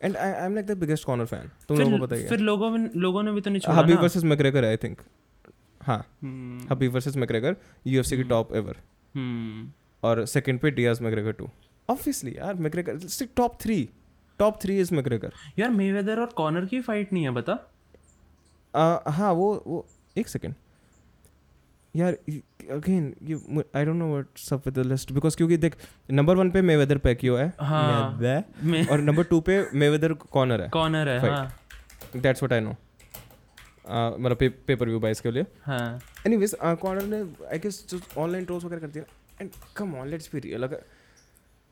And I I am like the biggest Conor fan तुम लोगों को पता ही है। फिर लोगों लोगों ने भी तो नहीं छोड़ा Khabib versus McGregor I think हाँ हम्म, हबीब वर्सेस मैकग्रेगर यूएफसी की टॉप एवर हम्म। और सेकंड पे डियाज मैकग्रेगर टू ऑब्वियसली यार McGregor top three top three is McGregor यार मेवेदर और कॉर्नर की फाइट नहीं है बता। हाँ वो वो एक सेकंड यार again you I don't know what's up with the list because क्योंकि देख नंबर वन पे मेवेदर पैकियो है हाँ। और नंबर टू पे मेवेदर कॉर्नर है। कॉर्नर है. हाँ। दैट्स व्हाट आई नो मतलब पेपर व्यू बाइस के लिए। हाँ। एनीवेज कॉर्नर ने आई गेस जो ऑनलाइन ट्रोल्स वगैरह करती है and come on let's be real अगर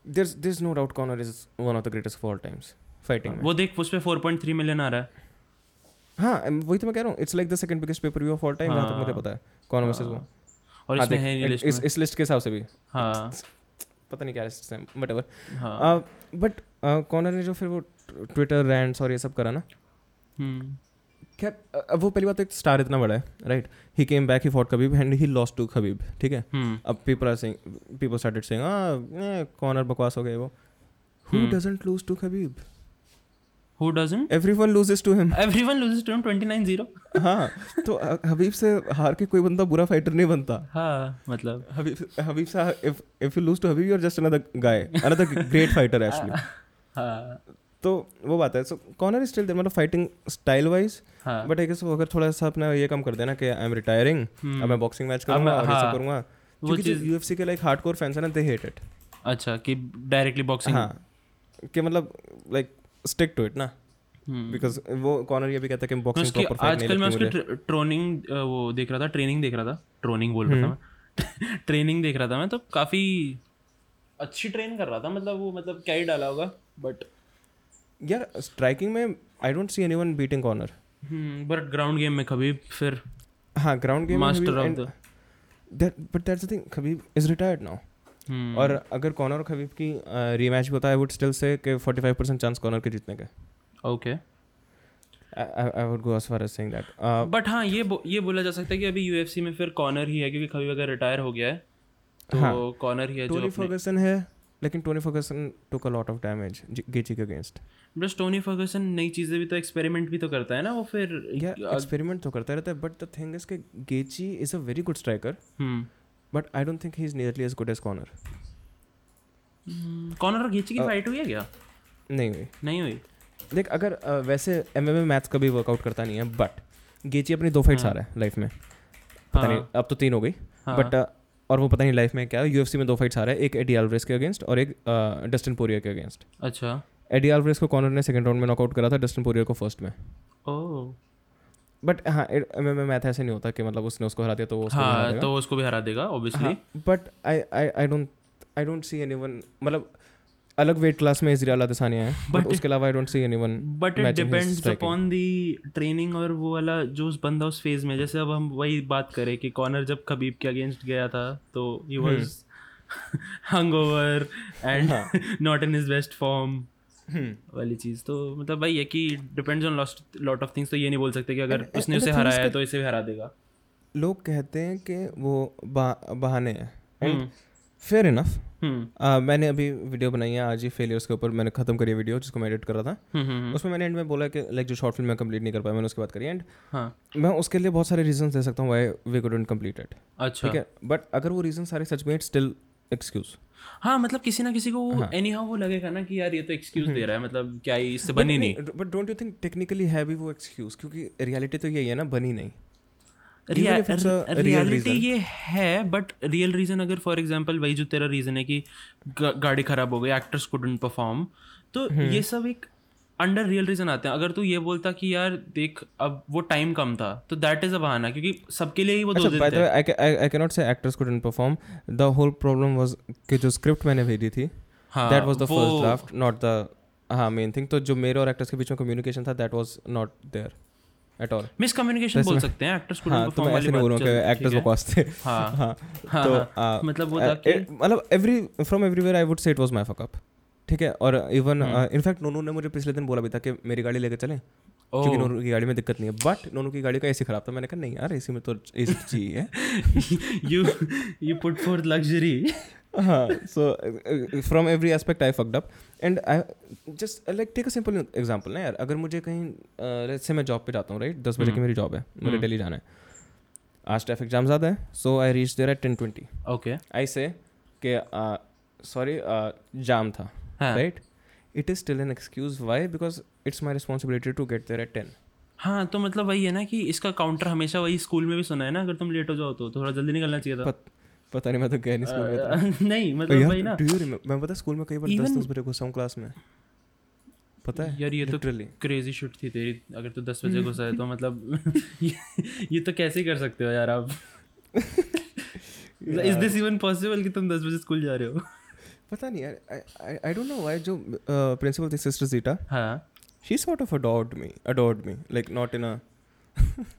there's there's no doubt Conor is one of the greatest all times fighting वो देख उस पे 4.3 मिलियन आ रहा है। हाँ वही तो मैं कह रहा हूँ it's like the second biggest pay per view of all time जहाँ तक मुझे हाँ। पता है कॉर्नर वर्सेस वो। और हाँ, इसमें है नहीं इस इस लिस्ट के हिसाब से भी। हाँ। पता नहीं क्या लिस्ट है बट एवर हाँ बट कॉर्नर ने जो फिर वो ट्विटर रैंड्स और ये सब करा ना खैर अब वो पहली बात तो एक स्टार इतना बड़ा है right he came back he fought Khabib and he lost to Khabib ठीक है? हम्म। अब people are saying people started saying ah Conor बकवास हो गए वो. Who. Doesn't lose to Khabib who doesn't everyone loses to him everyone loses to him 29-0 हाँ तो हबीब से हार के कोई बंदा बुरा फाइटर नहीं बनता। हाँ मतलब। हबीब हबीब से if if you lose to Khabib you are just another guy another great fighter actually हाँ। तो वो बात है। सो कॉर्नर स्टिल देयर मतलब fighting style wise but I guess वो अगर थोड़ा सा अपना ये कम कर देना कि आई एम रिटायरिंग हम्म। अब मैं बॉक्सिंग मैच करूँगा मैं- और ये सब हाँ, करूँगा। क्योंकि यूएफसी के लाइक हार्डकोर फैंस हैं ना दे हेट इट अच्छा कि डायरेक्टली बॉक्सिंग हाँ। कि मतलब लाइक स्टिक टू इट ना। हम्म। बिकॉज़ वो कॉर्नर ये भी कहता है कि बॉक्सिंग प्रॉपर फाइट नहीं आजकल मैं उसकी ट्रोनिंग वो देख रहा था ट्रेनिंग देख रहा था। ट्रोनिंग बोल रहा था मैं। ट्रेनिंग देख रहा था मैं तो काफ़ी अच्छी ट्रेन कर रहा था। मतलब वो मतलब क्या ही डाला होगा बट यार स्ट्राइकिंग में I don't see anyone beating Conor but ground game में कभी फिर हाँ ground game Master of the- that but that's the thing Khabib is retired now और अगर कॉर्नर और खबीब की रीमैच भी होता है आई वुड स्टिल से कि 45% चांस कॉर्नर के जीतने के। Okay I would go as far as saying that but हाँ ये बो, ये बोला जा सकता है कि अभी यूएफसी में फिर कॉर्नर ही है क्योंकि कभी अगर रिटायर हो गया है तो हाँ। कॉर्नर ही है जो फर्गसन है लेकिन Tony Ferguson took a lot of damage Gaethje के अगेंस्ट बस टोनी फर्गसन नई चीज़ें भी तो एक्सपेरिमेंट भी तो करता है ना वो फिर या एक्सपेरिमेंट तो करता रहता है बट द थिंग इज़ कि Gaethje is a very good striker hmm. But I don't think he is nearly as good as Conor Conor और गेची की फाइट हुई है क्या? नहीं हुई। नहीं हुई? देख अगर वैसे एम एम मैथ्स कभी वर्कआउट करता नहीं है बट गेची अपनी दो फाइट्स हाँ। आ रहा है लाइफ में। पता हाँ। नहीं अब तो तीन हो गई हाँ, बट और वो पता नहीं लाइफ में क्या है यूएफसी में दो फाइट्स आ रहा है एक एडी एल्वरेस के अगेंस्ट और एक डस्टिन पोरियर के अगेंस्ट अच्छा। एडी एल्वरेस को कॉर्नर ने सेकंड राउंड में नॉकआउट करा था डस्टिन पोरियर को फ़र्स्ट में। ओह। बट हाँ एम एम मैथ ऐसे नहीं होता कि मतलब उसने उसको हरा दिया तो वो उसको हाँ तो उसको भी हरा देगा obviously but I I I don't I don't see anyone मतलब अलग वेट क्लास में इजराइल अदसानिया है बट उसके अलावा I don't see anyone but it depends upon the training और वो वाला जो उस बंदा उस फ़ेज़ में जैसे अब हम वही बात करें कि कॉर्नर जब खबीब के अगेंस्ट गया था तो ही। Was hangover and. Not in his best form वाली चीज़। तो मतलब वही है कि depends on lot of things तो ये नहीं बोल सकते कि अगर And- उसने and उसे हराया है तो इसे भी हरा देगा। लोग कहते हैं कि वो बहाने हैं फेयर इनफ हम्म, मैंने अभी वीडियो बनाई है आज ही फेलियर्स के ऊपर। मैंने खत्म करी वीडियो जिसको मैं एडिट कर रहा था। हम्म, हम्म, उसमें मैंने एंड में बोला कि लाइक जो शॉर्ट फ़िल्म मैं कंप्लीट नहीं कर पाया मैंने उसकी बात करी एंड हाँ। मैं उसके लिए बहुत सारे रीजन दे सकता हूँ why we couldn't complete it अच्छा। ठीक है? बट अगर वो रीजन सारे सच में इट स्टिल एक्सक्यूज हाँ मतलब किसी ना किसी को हाँ। एनी हाउ वो लगेगा ना कि यार ये तो एक्सक्यूज दे रहा है मतलब क्या इससे बनी नहीं but don't you think technically है भी वो एक्सक्यूज क्योंकि रियलिटी तो यही है ना बनी नहीं Even if it's a real reality ये है बट रियल रीजन अगर फॉर एग्जांपल वही जो तेरा रीजन है कि गाड़ी खराब हो गई एक्टर्स कुडंट परफॉर्म तो हम्म। ये सब एक अंडर रियल रीजन आते हैं। अगर तू ये बोलता कि यार देख अब वो टाइम कम था तो दैट इज़ अ बहाना क्योंकि सबके लिए ही वो दो अच्छा the I can not say actors couldn't perform the whole problem was कि जो स्क्रिप्ट मैंने भेजी थी हाँ that was the first draft not the हाँ मेन थिंग तो जो मेरे और एक्टर्स के बीच में कम्युनिकेशन था that was not there at all miscommunication बोल सकते हैं एक्टर्स कुडंट हाँ तो मैं ऐसे नहीं बोलूँगा चल- कि एक्टर्स बकवास थे। हाँ। हाँ हाँ, तो हाँ, मतलब वो था कि मतलब every from everywhere I would say it was my fuck up ठीक है? और इवन। इनफैक्ट नोनू ने मुझे पिछले दिन बोला भी था कि मेरी गाड़ी लेके चलें क्योंकि नोनू की गाड़ी में दिक्कत नहीं है। बट नोनू की गाड़ी का एसी खराब था। मैंने कहा नहीं यार एसी में तो एसी चाहिए। You you put forth luxury हाँ so uh, from every aspect I fucked up. And I just uh, like take a ना यार अगर मुझे कहीं uh, let's say मैं जॉब पे जाता हूँ राइट दस बजे की हम्म। मेरी जॉब है मुझे हम्म। दिल्ली जाना है। आज ट्रैफ़िक जाम ज़्यादा है so I reach there at ten twenty okay I say कि सॉरी जाम था right it is still an excuse why because it's my responsibility to get there at ten हाँ तो मतलब वही है ना कि इसका काउंटर हमेशा वही स्कूल में भी सुना है ना अगर तुम लेट हो जाओ तो थोड़ा जल्दी निकलना चाहिए था। पता नहीं मैं तो गया नहीं स्कूल में था। नहीं तो मतलब वही ना। do you remember- मैं पता स्कूल में कई बार दस दस बजे घुसा हूँ क्लास में। पता है? यार ये तो क्रेजी शिट थी तेरी अगर तू दस बजे घुसा है तो मतलब ये, ये तो कैसे कर सकते हो यार आप? इज़ दिस इवन पॉसिबल कि तुम दस बजे स्कूल जा रहे हो? पता नहीं यार आई डोंट नो व्हाई जो प्रिंसिपल थी सिस्टर जीटा हाँ। She sort of adored me adored me like not in a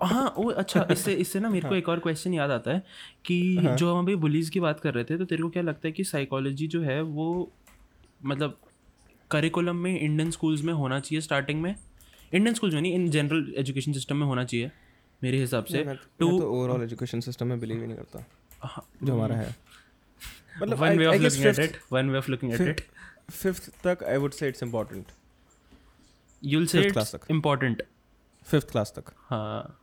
हाँ वो अच्छा इससे इससे ना मेरे को एक और क्वेश्चन याद आता है कि हाँ। जो हम अभी बुलीज की बात कर रहे थे तो तेरे को क्या लगता है कि साइकोलॉजी जो है वो मतलब करिकुलम में इंडियन स्कूल्स में होना चाहिए स्टार्टिंग में? इंडियन स्कूल्स में नहीं इन जनरल एजुकेशन सिस्टम में होना चाहिए मेरे हिसाब से। तो ओवरऑल एजुकेशन सिस्टम में बिलीव ही नहीं करता हाँ, जो हमारा है। मतलब one way of looking at it one way of looking at it fifth तक I would say it's important you'll say it's तक। फिफ्थ क्लास तक। हाँ।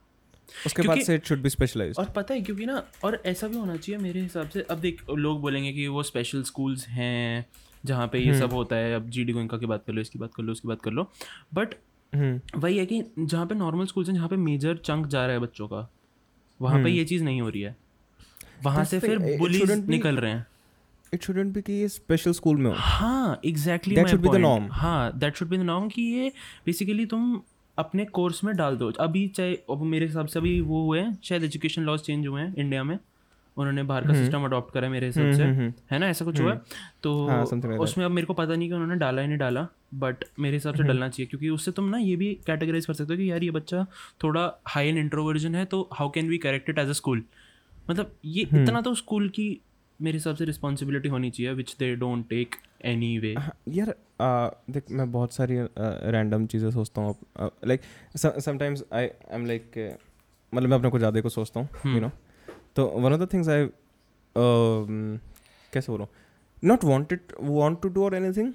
उसके बाद से इट शुड बी स्पेशलाइज्ड और पता है क्योंकि ना और ऐसा भी होना चाहिए मेरे हिसाब से अब देख लोग बोलेंगे कि वो स्पेशल स्कूल्स हैं जहाँ पे ये सब होता है अब जी डी गोइंका की बात कर लो इसकी बात कर लो उसकी बात कर लो। बट हम्म। वही है कि जहाँ पे नॉर्मल स्कूल्स हैं जहाँ पे मेजर चंक जा रहा है बच्चों का वहाँ पे ये चीज़ नहीं हो रही है। वहाँ से फिर बुलीज निकल रहे हैं। इट शुडंट बी कि ये स्पेशल स्कूल में हो। हाँ exactly That should be the norm. हाँ that should be the norm कि ये बेसिकली तुम अपने कोर्स में डाल दो। अभी चाहे अब मेरे हिसाब से अभी वो हुए हैं शायद एजुकेशन लॉज चेंज हुए हैं इंडिया में। उन्होंने बाहर का सिस्टम अडॉप्ट करा है मेरे हिसाब से। हम्म, हम्म, है ना? ऐसा कुछ हुआ? है तो हाँ. उसमें अब मेरे को पता नहीं कि उन्होंने डाला ही नहीं डाला बट मेरे हिसाब से डालना चाहिए क्योंकि उससे तुम ना ये भी कैटेगराइज कर सकते हो कि यार ये बच्चा थोड़ा हाई एंड इंट्रोवर्जन है तो how can we correct it as a school मतलब ये इतना तो स्कूल की मेरे हिसाब से रिस्पॉन्सिबिलिटी होनी चाहिए which they don't take anyway हाँ, यार देख मैं बहुत सारी रैंडम चीज़ें सोचता हूँ like sometimes I I am like मतलब मैं अपने को ज़्यादा को सोचता हूँ यू नो तो one of the things I कैसे बोलूँ? Not wanted want to do और anything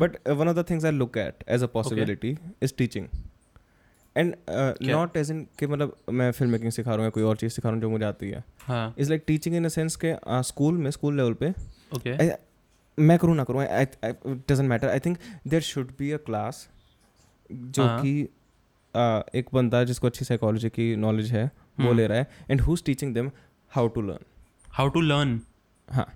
but one of the things I look at as a possibility is teaching and not as in कि मतलब मैं फ़िल्म मेकिंग सिखा रहा हूँ या कोई और चीज़ सिखा रहा हूँ जो मुझे आती है। Is like teaching in a sense के स्कूल में स्कूल लेवल पे मैं करूँ ना करूँ doesn't matter I think there should be a class जो हाँ। कि uh, एक बंदा जिसको अच्छी साइकोलॉजी की नॉलेज है वो हम्म। ले रहा है and who is teaching them how to learn how to learn हाँ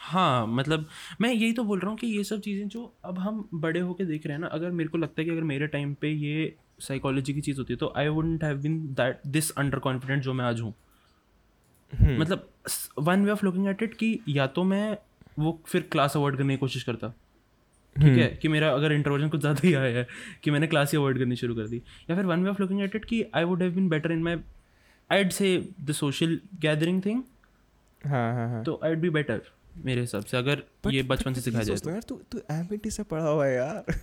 हाँ मतलब मैं यही तो बोल रहा हूँ कि ये सब चीज़ें जो अब हम बड़े होके देख रहे हैं ना अगर मेरे को लगता है कि अगर मेरे टाइम पे ये साइकोलॉजी की चीज़ होती है तो I wouldn't have been that this under confident जो मैं आज हूँ हम्म। मतलब one way of looking at it कि या तो मैं वो फिर क्लास अवॉइड करने की कोशिश करता। ठीक हम्म। है? कि मेरा अगर इंट्रोवर्जन कुछ ज़्यादा ही आया है कि मैंने क्लास ही अवॉइड करनी शुरू कर दी। या फिर one way of looking at it कि I would have been better in my I'd say the social gathering thing हाँ हाँ हाँ। तो आईड बी बेटर मेरे हिसाब से अगर But- ये बचपन से सिखाया जाए हूँ यार तू तू एमपीटी से पढ़ा हुआ है यार।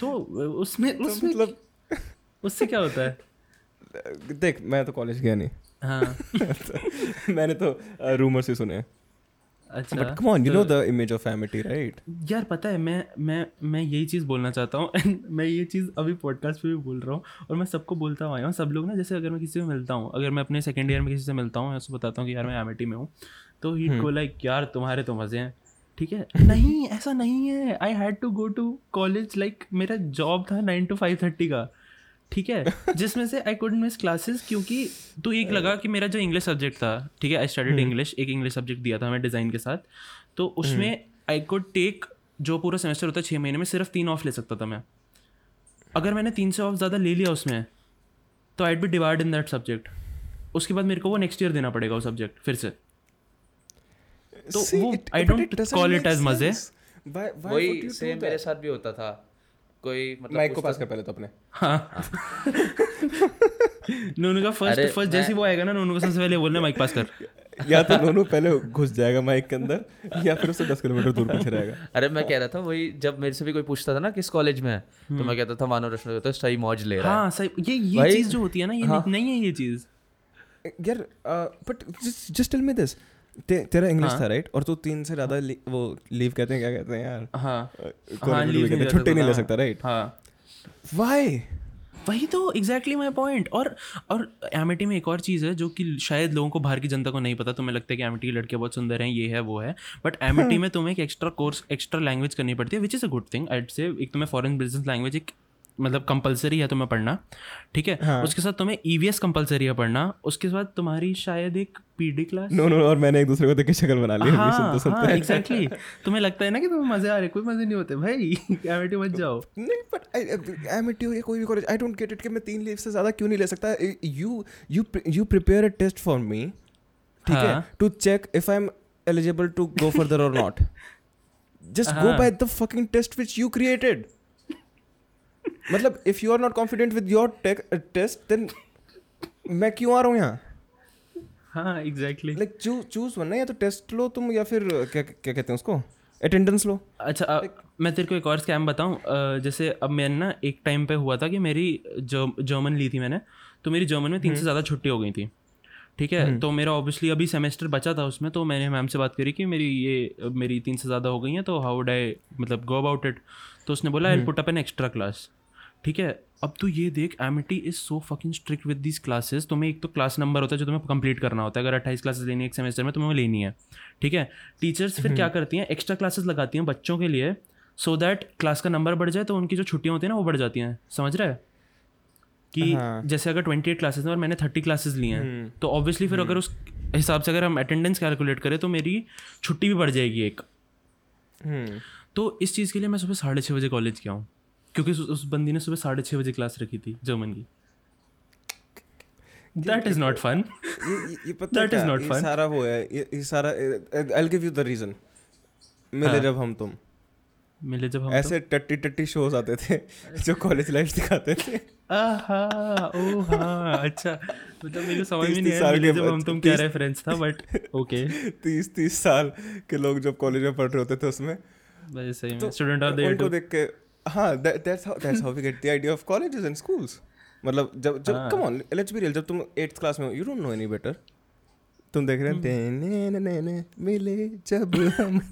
तो उसमें तो उसमें मतलब उससे क्या होता है? देख मैं तो कॉलेज गया नहीं। हाँ। मैंने तो रूमर से सुने अच्छा। But come on you know the image of Amity right यार पता है मैं मैं मैं यही चीज़ बोलना चाहता हूँ एंड मैं ये चीज़ अभी पॉडकास्ट पे भी बोल रहा हूँ और मैं सबको बोलता हुआ आया हूँ। सब लोग ना जैसे अगर मैं किसी से मिलता हूँ अगर मैं अपने सेकेंड ईयर में किसी से मिलता हूँ मैं उसको बताता हूँ कि यार मैं एमिटी में हूँ तो ही को लाइक यार तुम्हारे तो मज़े हैं। ठीक है? नहीं ऐसा नहीं है। I had to go to college like मेरा जॉब था नाइन टू फाइव थर्टी का। ठीक है? जिसमें से आई कुड मिस क्लासेस क्योंकि तो एक लगा कि मेरा जो इंग्लिश सब्जेक्ट था ठीक है? आई स्टडीड इंग्लिश एक इंग्लिश सब्जेक्ट दिया था हमें डिज़ाइन के साथ। तो उसमें आई कुड टेक जो पूरा सेमेस्टर होता है छः महीने में सिर्फ़ तीन ऑफ़ ले सकता था मैं। अगर मैंने तीन से ऑफ़ ज़्यादा ले लिया उसमें तो I be divide in that subject उसके बाद मेरे को वो नेक्स्ट ईयर देना पड़ेगा वो सब्जेक्ट फिर से। तो वो I don't call it as मज़े। वही सेम मेरे साथ भी होता था। कोई मतलब माइक को पास कर पहले तो अपने। हाँ। नोनू का फ़र्स्ट फ़र्स्ट जैसे ही वो आएगा ना नोनू को सबसे पहले बोलना माइक पास कर। या तो दोनों पहले घुस जाएगा माइक के अंदर या फिर उससे दस किलोमीटर दूर पीछे रहेगा। अरे मैं कह रहा था वही जब मेरे से भी कोई पूछता था ना किस कॉलेज में है तो मैं कहता था मानव रश्मि तो सही मौज ले रहा है। हाँ सही ये ये चीज़ जो होती है ना ये हाँ। नहीं है ये चीज़। यार but just tell me this तेरा इंग्लिश हाँ। था राइट और तू तीन से ज़्यादा वो लीव कहते हैं क्या कहते हैं यार? हाँ। हाँ हैं, नहीं छुट्टी नहीं ले हाँ, सकता राइट हाँ। व्हाई वही तो एग्जैक्टली माई पॉइंट और और एमिटी में एक और चीज़ है जो कि शायद लोगों को बाहर की जनता को नहीं पता तुम्हें लगता है कि एमिटी की लड़कियाँ बहुत सुंदर हैं ये है वो है. बट एमिटी में तुम्हें एक एक्स्ट्रा कोर्स एक्स्ट्रा लैंग्वेज करनी पड़ती है which is a good thing at से एक तुम्हें फॉरेन बिज़नेस लैंग्वेज एक मतलब कंपलसरी है तुम्हें पढ़ना ठीक है? हाँ। उसके साथ तुम्हें ई वी कंपलसरी है पढ़ना उसके बाद तुम्हारी शायद एक P D class no no और मैंने एक दूसरे को देख के शक्ल बना ली हाँ सुनते सुनते। हाँ एग्जैक्टली तुम्हें लगता है ना कि तुम्हें मज़े आ रहे कोई मज़े नहीं होते। भाई एमिटी मत जाओ। नहीं बट एमिटी हो या कोई भी college I don't get it कि मैं तीन लीव से ज़्यादा क्यों नहीं ले सकता। You you you prepare a test for me ठीक है। To check if I am eligible to go further और नॉट जस्ट गो हाँ। By the fucking test which you created मतलब if you are not confident with your test then मैं क्यों आ रहा हूँ यहाँ? हाँ एग्जैक्टली लाइक चूज़ वन ना या तो टेस्ट लो तुम या फिर क्या क्या कहते हैं उसको? अटेंडेंस लो. अच्छा अ, मैं तेरे को एक और स्कैम बताऊँ जैसे अब मैंने ना एक टाइम पे हुआ था कि मेरी जो जर्मन ली थी मैंने तो मेरी जर्मन में तीन से ज़्यादा छुट्टी हो गई थी। ठीक है? तो मेरा ऑब्वियसली अभी सेमेस्टर बचा था उसमें तो मैंने मैम से बात करी कि मेरी ये मेरी तीन से ज़्यादा हो गई हैं तो हाउ वुड आई मतलब गो अबाउट इट तो उसने बोला I put up an extra class ठीक है? अब तू ये देख Amity is so fucking strict with these classes तुम्हें एक तो क्लास नंबर होता है जो तुम्हें कंप्लीट करना होता है। अगर अट्ठाईस क्लासेस लेनी है एक सेमेस्टर में तुम्हें लेनी है। ठीक है? टीचर्स फिर क्या करती हैं? एक्स्ट्रा क्लासेस लगाती हैं बच्चों के लिए सो दैट क्लास का नंबर बढ़ जाए तो उनकी जो छुट्टियाँ होती हैं ना वो बढ़ जाती हैं। समझ रहे है? कि हाँ। जैसे अगर ट्वेंटी एट क्लासेस हैं और मैंने थर्टी क्लासेस ली हैं तो ऑब्वियसली फिर अगर उस हिसाब से अगर हम अटेंडेंस कैलकुलेट करें तो मेरी छुट्टी भी बढ़ जाएगी एक। तो इस चीज़ के लिए मैं सुबह साढ़े छः बजे कॉलेज गया हूँ। क्योंकि उस, बंदी ने सुबह साढ़े छः बजे क्लास रखी थी जर्मन की। दैट इज़ नॉट फन ये पता That is क्या not fun. सारा वो है ये ये सारा I give you the reason मिले हाँ। जब हम तुम। मिले जब हम ऐसे टट्टी टट्टी शोज़ आते थे जो कॉलेज लाइफ दिखाते थे। आहा ओ हाँ अच्छा। मतलब मेरे समझ में नहीं आया मिले जब हम तुम क्या रेफरेंस था बट ओके तीस तीस साल के लोग जब कॉलेज में पढ़ रहे होते थे उसमें। स्टूडेंट ऑफ़ द उनको ईयर देख के हाँ that's how that's how we get the idea of colleges and schools मतलब जब जब। Come on let's be real जब तुम 8th क्लास में हो you don't know any better तुम देख रहे हम्म। हैं ने ने ने मिले जब हम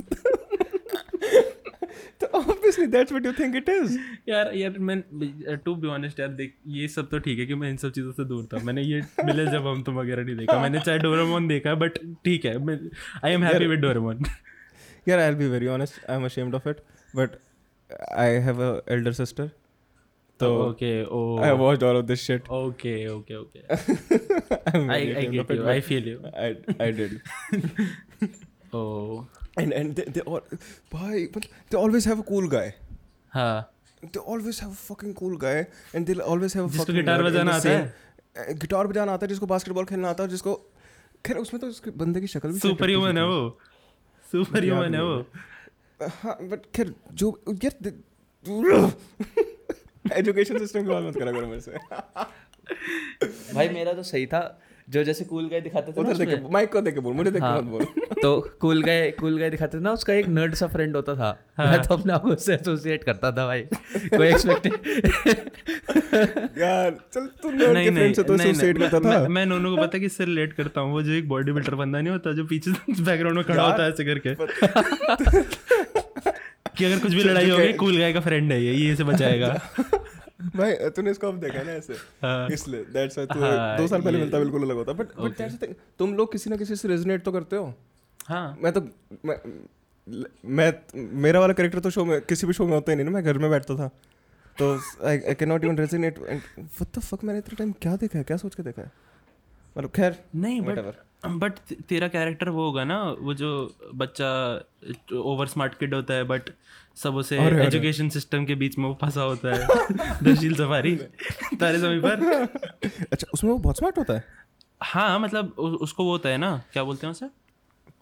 तो obviously that's what you think it is यार यार मैं टू बी ऑनेस्ट यार देख ये सब तो ठीक है कि मैं इन सब चीज़ों से दूर था। मैंने ये मिले जब हम तुम वगैरह नहीं देखा। मैंने चाहे डोरेमोन देखा बट ठीक है I am happy with Doraemon यार I will be very honest I am ashamed of it but I have a elder sister तो okay oh I watched all of this shit okay okay okay I I get you I feel you I I did oh and and they, they all why but they always have a cool guy हाँ they always have a fucking cool guy and they'll always have a जिसको fucking guitar बजाना आता है? Guitar बजाना आता है जिसको basketball खेलना आता है जिसको खैर उसमें तो उसके बंदे की शक्ल भी सुपर ह्यूमन है वो सुपर ह्यूमन है वो हाँ बट खैर, जो, यार एजुकेशन सिस्टम की बात मत करा करो मेरे से। भाई, मेरा तो सही था। जो जैसे कूल गाय दिखाते थे उधर देख माइक को देख बोल मुझे देख हाँ। मत बोल। तो कूल गाय कूल गाय दिखाते थे ना उसका एक नर्ड सा फ्रेंड होता था। मैं तो अपने आप उससे एसोसिएट करता था भाई। कोई एक्सपेक्ट यार चल तू नर्ड के नहीं फ्रेंड से तो एसोसिएट करता था। मैं नोनू को पता है किससे रिलेट करता हूँ? वो जो एक बॉडी बिल्डर बंदा नहीं होता जो पीछे बैकग्राउंड में खड़ा होता है ऐसे करके। कि अगर कुछ भी लड़ाई होगी कूल गाय का फ्रेंड है ये ये इसे बचाएगा। भाई तूने इसको अब देखा ना ऐसे। हाँ। इसलिए दैट्स व्हाई तू हाँ, दो साल पहले मिलता बिल्कुल अलग होता। बट बट दैट्स थिंग तुम लोग किसी ना किसी से रेजोनेट तो करते हो। हाँ। मैं तो मैं मैं मेरा वाला कैरेक्टर तो शो में किसी भी शो में होता ही नहीं ना मैं घर में बैठता था। तो I I can not even resonate what the fuck मैंने इतना टाइम क्या देखा है? क्या सोच के देखा है? मतलब खैर नहीं बट. बट तेरा कैरेक्टर वो होगा ना वो जो बच्चा ओवर स्मार्ट किड होता है बट सब उसे। एजुकेशन सिस्टम के बीच में वो फंसा होता है। दशील सफारी तारे समय पर। अच्छा उसमें वो बहुत स्मार्ट होता है? हाँ मतलब उ, उसको वो होता है ना क्या बोलते हैं उसे?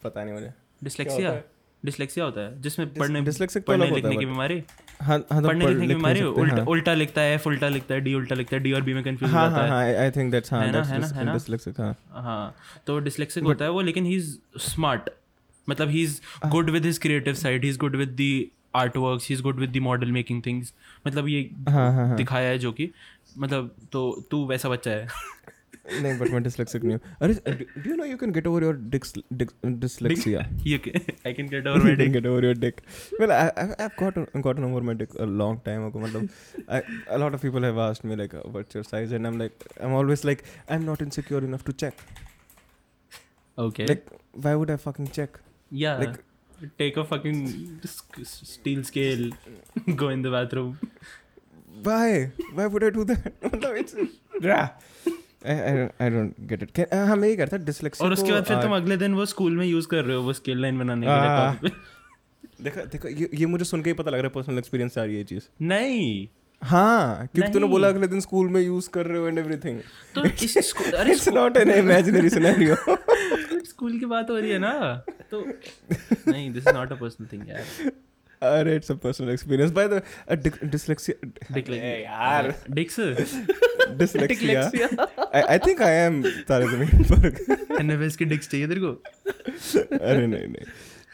पता नहीं मुझे। डिसलेक्सिया डिसलेक्सिया होता है? जिसमें पढ़ने dyslexic तो पढ़ने लिखने की बीमारी। हाँ हाँ तो पढ़ने लिखने की बीमारी उल्टा हाँ। उल्टा लिखता है एफ़ उल्टा लिखता है डी उल्टा लिखता है डी और बी में कंफ्यूज हो जाता आई थिंक दैट्स हाँ दैट्स है ना, है ना? डिसलेक्सिक हाँ। हाँ तो डिसलेक्सिक होता है वो लेकिन ही इज़ स्मार्ट मतलब he. Is good with his creative side he is good with the art work he is good with the model making things मतलब ये दिखाया है जो कि मतलब तो तू वैसा बच्चा है। नहीं बट मैं डिसलेक्सिक नहीं हूँ अरे do you know you can get over your dyslexia ये I can get over can get over your dick. Well, I, I, I've gotten gotten over my dick a long time ago. मतलब, I, a lot of people have asked me like, uh, "What's your size?" And I'm like, I'm always like, I'm not insecure enough to check. Okay Like, why would I fucking check? Yeah. Like- take a fucking sk- steel scale, go in the bathroom. Why? Why would I do that? मतलब it's rah. I, I don't I don't get it. Can, हाँ मैं ये करता dyslexia और उसके बाद फिर तुम अगले दिन वो स्कूल में यूज़ कर रहे हो वो स्केल लाइन बनाने के लिए copy पे। देखो देखो ये ये मुझे सुन के ही पता लग रहा है पर्सनल एक्सपीरियंस से आ रही है चीज़। नहीं। हाँ क्योंकि तूने बोला अगले दिन स्कूल में यूज़ कर रहे हो एंड एवरीथिंग तो इस अरे it's not an imaginary scenario school की बात हो रही है ना तो नहीं this is not a personal thing यार। अरे it's a personal experience by the dyslexia dick यार। Dicks dyslexia I I think I am Taare Zameen Par. NFS की डिक्स चाहिए तेरे को? अरे नहीं नहीं।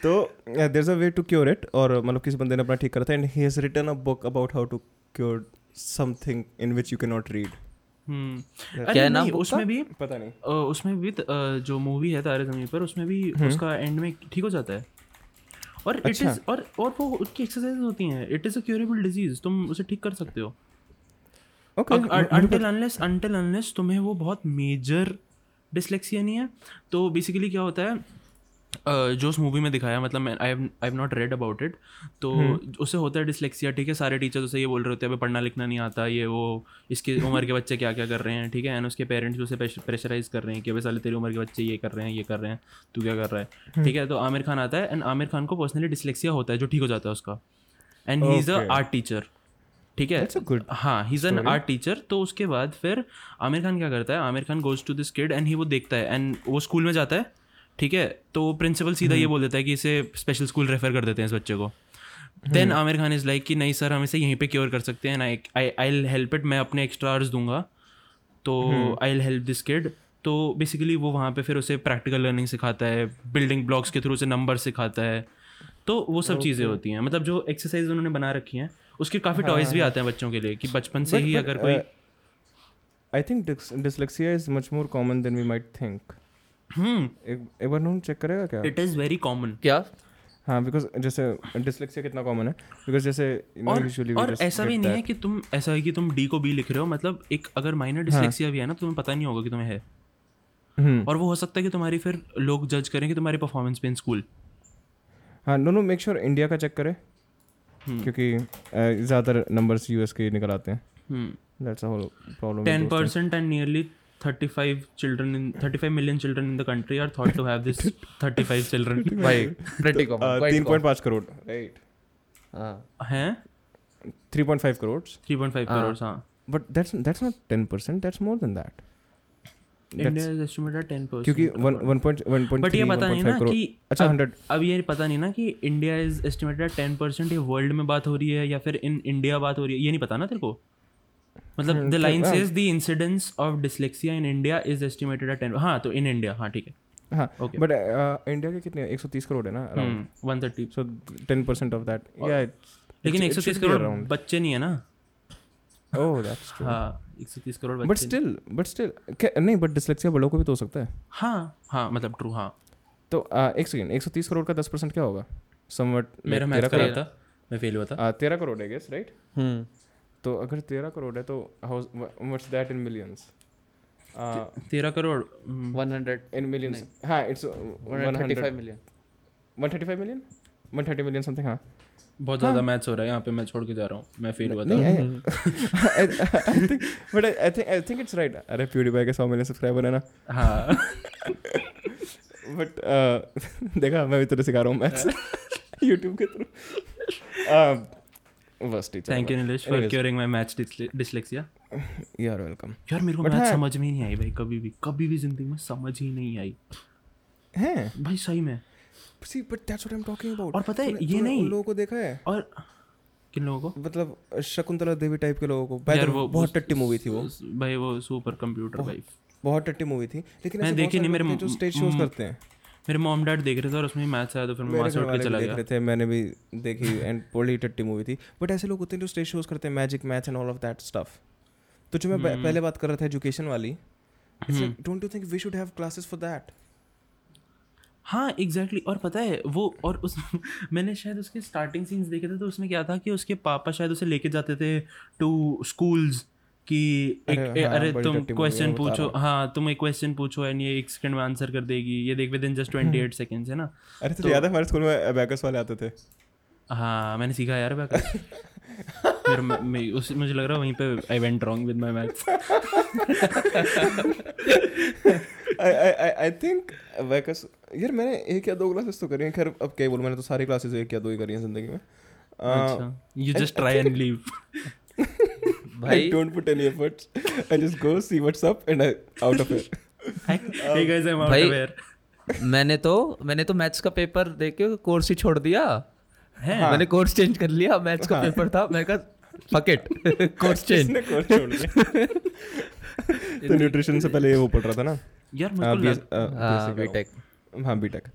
तो there is a way to cure it और मतलब किसी बंदे ने अपना ठीक करा था and he has written a book about how to cure something in which you can not read hmm क्या नाम उसमें भी पता नहीं। उसमें भी जो मूवी है तारे ज़मीन पर उसमें भी उसका एंड में ठीक हो जाता है। और इट अच्छा। इज़ और और वो उसकी एक्सरसाइज होती हैं it is a curable disease तुम उसे ठीक कर सकते हो okay until unless until unless तुम्हें वो बहुत मेजर डिसलेक्सिया नहीं है तो बेसिकली क्या होता है जो उस मूवी में दिखाया मतलब मैं I have not read about it तो उससे होता है डिसलेक्सिया ठीक है? सारे टीचर्स उसे ये बोल रहे होते हैं पढ़ना लिखना नहीं आता ये वो इसकी उम्र के बच्चे क्या क्या कर रहे हैं? ठीक है? एंड उसके पेरेंट्स उसे प्रेशराइज कर रहे हैं कि अभी साले तेरी उम्र के बच्चे ये कर रहे हैं ये कर रहे हैं तू क्या कर रहा है? ठीक है? तो आमिर खान आता है एंड आमिर खान को पर्सनली डिसलेक्सिया होता है जो ठीक हो जाता है उसका। And he is a art teacher ठीक है? हाँ he is an art teacher तो उसके बाद फिर आमिर खान क्या करता है Aamir Khan goes to this kid and he वो देखता है एंड वो स्कूल में जाता है ठीक है? तो प्रिंसिपल सीधा हम्म। ये बोल देता है कि इसे स्पेशल स्कूल रेफर कर देते हैं इस बच्चे को। Then Aamir Khan is like कि नहीं सर हम इसे यहीं पे क्योर कर सकते हैं। आई आई आई हेल्प इट मैं अपने एक्स्ट्रा आवर्स दूँगा। तो आई हेल्प दिस किड तो बेसिकली वो वहाँ पे फिर उसे प्रैक्टिकल लर्निंग सिखाता है बिल्डिंग ब्लॉक्स के थ्रू उसे नंबर सिखाता है। तो वो सब चीज़ें होती हैं। मतलब जो एक्सरसाइज उन्होंने बना रखी हैं उसके काफ़ी टॉयज भी आते हैं बच्चों के लिए कि बचपन से ही अगर कोई I think dyslexia is much more common than we might think hmm एक एक बार नोन चेक करेगा क्या? इट इज़ वेरी कॉमन क्या? हाँ बिकॉज़ जैसे dyslexia कितना कॉमन है? बिकॉज़ जैसे और और ऐसा भी नहीं है कि तुम ऐसा है कि तुम डी को बी लिख रहे हो मतलब एक अगर माइनर डिसलेक्सिया भी है ना तुम्हें पता नहीं होगा कि तुम्हें हम्म। और वो हो सकता है कि तुम्हारी फिर लोग जज करें कि तुम्हारी परफॉर्मेंस पे इन स्कूल हाँ no no make sure India का चेक करें। हम्म। क्योंकि ज़्यादातर नंबर्स यूएस के निकल आते हैं। That's a whole problem ten percent and nearly 35 children in 35 million children in the country are thought to have this 35 children. भाई pretty common quite तीन पॉइंट पाँच करोड़ राइट common. हाँ हैं थ्री पॉइंट 3.5 crores. हाँ that's that's not ten percent that's more than that India is estimated 10% क्योंकि one one point one point but ये पता नहीं ना कि अच्छा अब- हंड्रेड अब ये पता नहीं ना कि India is estimated ten percent ये वर्ल्ड में बात हो रही है या फिर इन इंडिया बात हो रही है ये नहीं पता ना तेरे को? मतलब the line says the incidence of dyslexia in India is estimated at ten हाँ तो इन इंडिया हाँ ठीक है। हाँ Okay. बट इंडिया के कितने एक सौ तीस करोड़ है ना around one thirty so ten percent of that या लेकिन एक सौ तीस करोड़ बच्चे नहीं है ना। ओह दैट्स ट्रू हाँ एक सौ तीस crore but still but still नहीं बट डिसलेक्सिया बड़ों को भी तो हो सकता है। हाँ हाँ मतलब ट्रू हाँ। तो एक सेकेंड एक सौ तीस करोड़ का दस परसेंट क्या होगा? समवट मेरा मैथ कर रहा था मैं फेल हुआ था। तेरह करोड़ है गेस राइट हम्म तो अगर तेरह करोड़ है तो how what's that in millions तेरह करोड़ हम्म, 100 इन मिलियंस हाँ it's 135 million 135 million 130 million something हाँ। बहुत ज़्यादा मैथ्स हो रहा है यहाँ पे मैं छोड़ के जा रहा हूँ मैं फेल हुआ था। नहीं I think but I think I think it's right अरे प्यूडीफाई के 100 मिलियन सब्सक्राइबर है ना। हाँ। बट देखा मैं भी तेरे सिखा रहा हूँ मैथ्स यूट्यूब के थ्रू बस teacher thank you Nilesh for Anyways. Curing my maths dyslexia you are welcome यार मेरे को But मैथ हाँ। समझ में नहीं आई भाई कभी भी कभी भी ज़िंदगी में समझ ही नहीं आई। हैं। भाई सही में। See but that's what I am talking about और पता है, ये नहीं- लोगों को देखा है? और किन लोगों को? मतलब शकुंतला देवी टाइप के लोगों को। यार वो बहुत टट्टी मूवी थी वो। भाई वो सुपर कंप्यूटर भाई बहुत टट्टी मूवी थी। लेकिन मैं देखी नहीं, मेरे जो स्टेज शोज़ करते हैं। मेरे मॉम डैड देख रहे थे और उसमें मैथ्स आया तो फिर मैं वहाँ से उठ के चला गया। रहे थे मैंने भी देखी एंड बड़ी टट्टी मूवी थी। बट ऐसे लोग होते हैं जो स्टेज शोज़ करते हैं magic maths and all of that stuff तो जो मैं हम्म। पहले बात कर रहा था एजुकेशन वाली don't you think we should have classes for that हाँ एग्जैक्टली exactly. और पता है वो और उस मैंने शायद उसके स्टार्टिंग सीन्स देखे थे तो उसमें क्या था कि उसके पापा शायद उसे लेके जाते थे टू स्कूल्स कि एक अरे ए, हाँ, अरे तुम क्वेश्चन पूछो। हाँ। तुम एक क्वेश्चन पूछो एंड ये एक सेकंड में आंसर कर देगी। ये देख within just twenty eight seconds है ना? अरे तुझे याद है हमारे स्कूल में अबैकस वाले आते थे? हाँ मैंने सीखा यार बैक फिर मैं, उस मुझे लग रहा है वहीं पे I went wrong with my maths I I I think abacus यार मैंने एक या दो क्लासेस तो करी हैं। खैर अब क्या बोलूँ मैंने तो सारी क्लासेस एक या दो ही करी हैं ज़िंदगी में। अच्छा। You just try and leave भाई। Don't put any efforts. I just go see what's up and I out of it. hey guys i'm out भाई- of here. मैंने तो मैंने तो मैथ्स का पेपर दे के कोर्स ही छोड़ दिया। है? हाँ. मैंने कोर्स चेंज कर लिया मैथ्स का हाँ. पेपर था मैं कहा फक इट कोर्स चेंज किसने course छोड़ दिया? तो न्यूट्रिशन से पहले ये वो पढ़ रहा था ना? यार हाँ, हाँ बीटेक हाँ बीटेक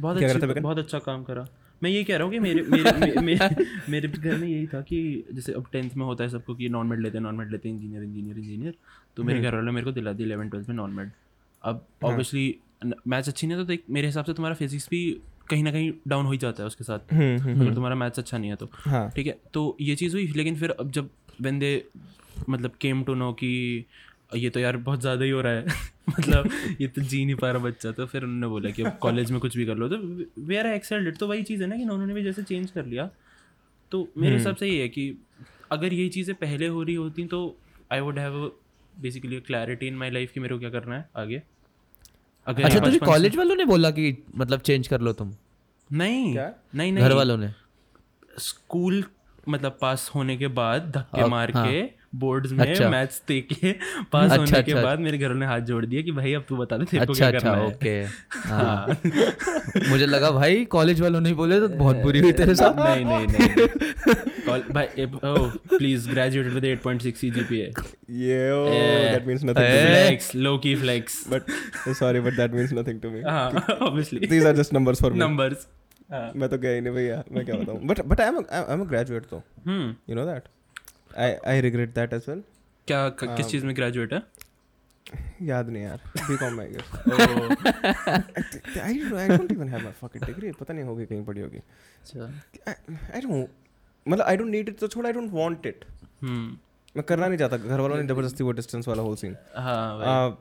बहुत अच्छी है बहुत अच्छा काम करा। मैं ये कह रहा हूँ कि मेरे मेरे मे- मे- मेरे घर में यही था कि जैसे अब टेंथ में होता है सबको कि नॉन मेड लेते हैं नॉन मेड लेते हैं इंजीनियर इंजीनियर इंजीनियर तो मेरे घर वालों ने मेरे को दिला दी इलेवन ट्वेल्थ में नॉन मेड अब ऑब्वियसली मैथ्स अच्छी नहीं है तो एक- मेरे हिसाब से तुम्हारा फिजिक्स भी कहीं ना कहीं डाउन हो ही जाता है उसके साथ। अगर तुम्हारा मैथ्स अच्छा नहीं है तो। हाँ। ठीक है तो ये चीज़ हुई लेकिन फिर अब जब वेन दे मतलब केम टू नो कि ये तो यार बहुत ज़्यादा ही हो रहा है। मतलब ये तो जी नहीं पा रहा बच्चा तो फिर उन्होंने बोला कि अब कॉलेज में कुछ भी कर लो। तो वे आर एक्सेल्ड तो वही चीज़ है ना कि उन्होंने भी जैसे चेंज कर लिया। तो मेरे हिसाब से ये है कि अगर ये चीज़ें पहले हो रही होती तो I would have basically clarity in my life कि मेरे को क्या करना है आगे। अगर अच्छा तुझे कॉलेज वालों ने बोला कि मतलब चेंज कर लो तुम? नहीं क्या? नहीं नहीं। घर वालों ने? स्कूल मतलब पास होने के बाद धक्के मार हाँ। के बोर्ड्स में अच्छा। मैथ्स दे के पास अच्छा, होने अच्छा, के अच्छा। बाद मेरे घर ने हाथ जोड़ दिया कि भाई अब तू बता दे तेरे को अच्छा क्या अच्छा करना है। ओके। हाँ। मुझे लगा भाई कॉलेज वालों ने बोले तो बहुत बुरी हुई तेरे साथ। नहीं नहीं नहीं भाई oh please graduated with 8.6 CGPA Yeah, oh, Yeah. that means nothing to me. flex low key flex But sorry, but that means nothing to me. हाँ obviously These are just numbers for me. हाँ मैं तो गया ही नहीं भैया मैं क्या बताऊँ। But but I am I am a graduate तो you know that I I regret that as well क्या क- किस चीज़ में ग्रेजुएट है? याद नहीं यार. बीकॉम में guess Oh, I I don't even have my fucking degree पता नहीं होगी कहीं पड़ी होगी. अच्छा. आई डोंट मतलब आई डोंट नीड इट तो छोड़ आई डोंट वांट इट मैं करना नहीं चाहता. घर वालों ने ज़बरदस्ती वो डिस्टेंस वाला होल सीन हाँ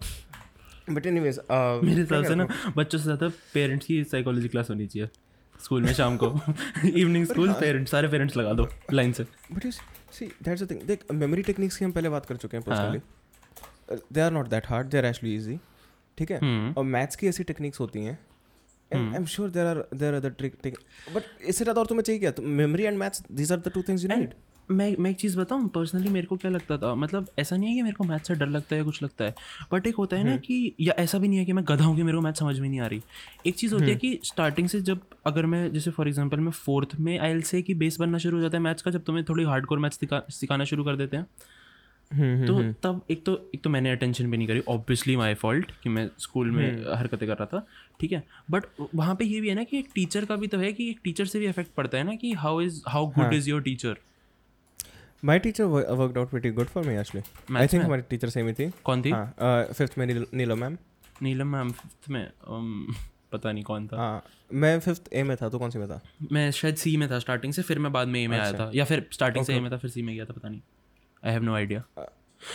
बट एनीवेज मेरे हिसाब से ना बच्चों से ज़्यादा पेरेंट्स की साइकोलॉजी क्लास होनी चाहिए. स्कूल में शाम को। इवनिंग स्कूल पेरेंट्स सारे पेरेंट्स लगा दो लाइन से। But you see that's the thing देख मेमोरी टेक्निक्स की हम पहले बात कर चुके हैं। Personally they are not that hard they are actually easy ठीक है? हम्म। और मैथ्स की ऐसी टेक्निक्स होती हैं। I am sure there are there are the trick but इससे ज़्यादा और तुम्हें चाहिए क्या? Memory and maths these are the two things you need मैं मैं एक चीज़ बताऊँ पर्सनली मेरे को क्या लगता था मतलब ऐसा नहीं है कि मेरे को मैथ से डर लगता है या कुछ लगता है बट एक होता है ना कि या ऐसा भी नहीं है कि मैं गधा हूँ कि मेरे को मैथ समझ में नहीं आ रही। एक चीज़ होती है कि स्टार्टिंग से जब अगर मैं जैसे फॉर एग्ज़ाम्पल मैं फोर्थ में आई से कि बेस बनना शुरू हो जाता है मैथ्स का जब तुम्हें थोड़ी हार्ड कोर मैथ्स सिखाना शुरू कर देते हैं। तो तब एक तो एक तो मैंने अटेंशन भी नहीं करी ऑब्वियसली माई फॉल्ट कि मैं स्कूल में हरकतें कर रहा था ठीक है? बट वहाँ पे ये भी है ना कि एक टीचर का भी तो है कि एक टीचर से भी इफ़ेक्ट पड़ता है ना कि how is how good is your teacher my teacher worked out very good for me actually I Maths think? हमारी टीचर सेम ही थी। कौन थी? हाँ फिफ्थ में नील- Neelam ma'am Neelam ma'am fifth में um, पता नहीं कौन था। हाँ मैं फिफ्थ ए में था तो कौन सी में था? मैं शायद सी में था स्टार्टिंग से फिर मैं बाद में ए में आया अच्छा। था। या फिर स्टार्टिंग से ए में था फिर सी में गया था पता नहीं। आई हैव नो आइडिया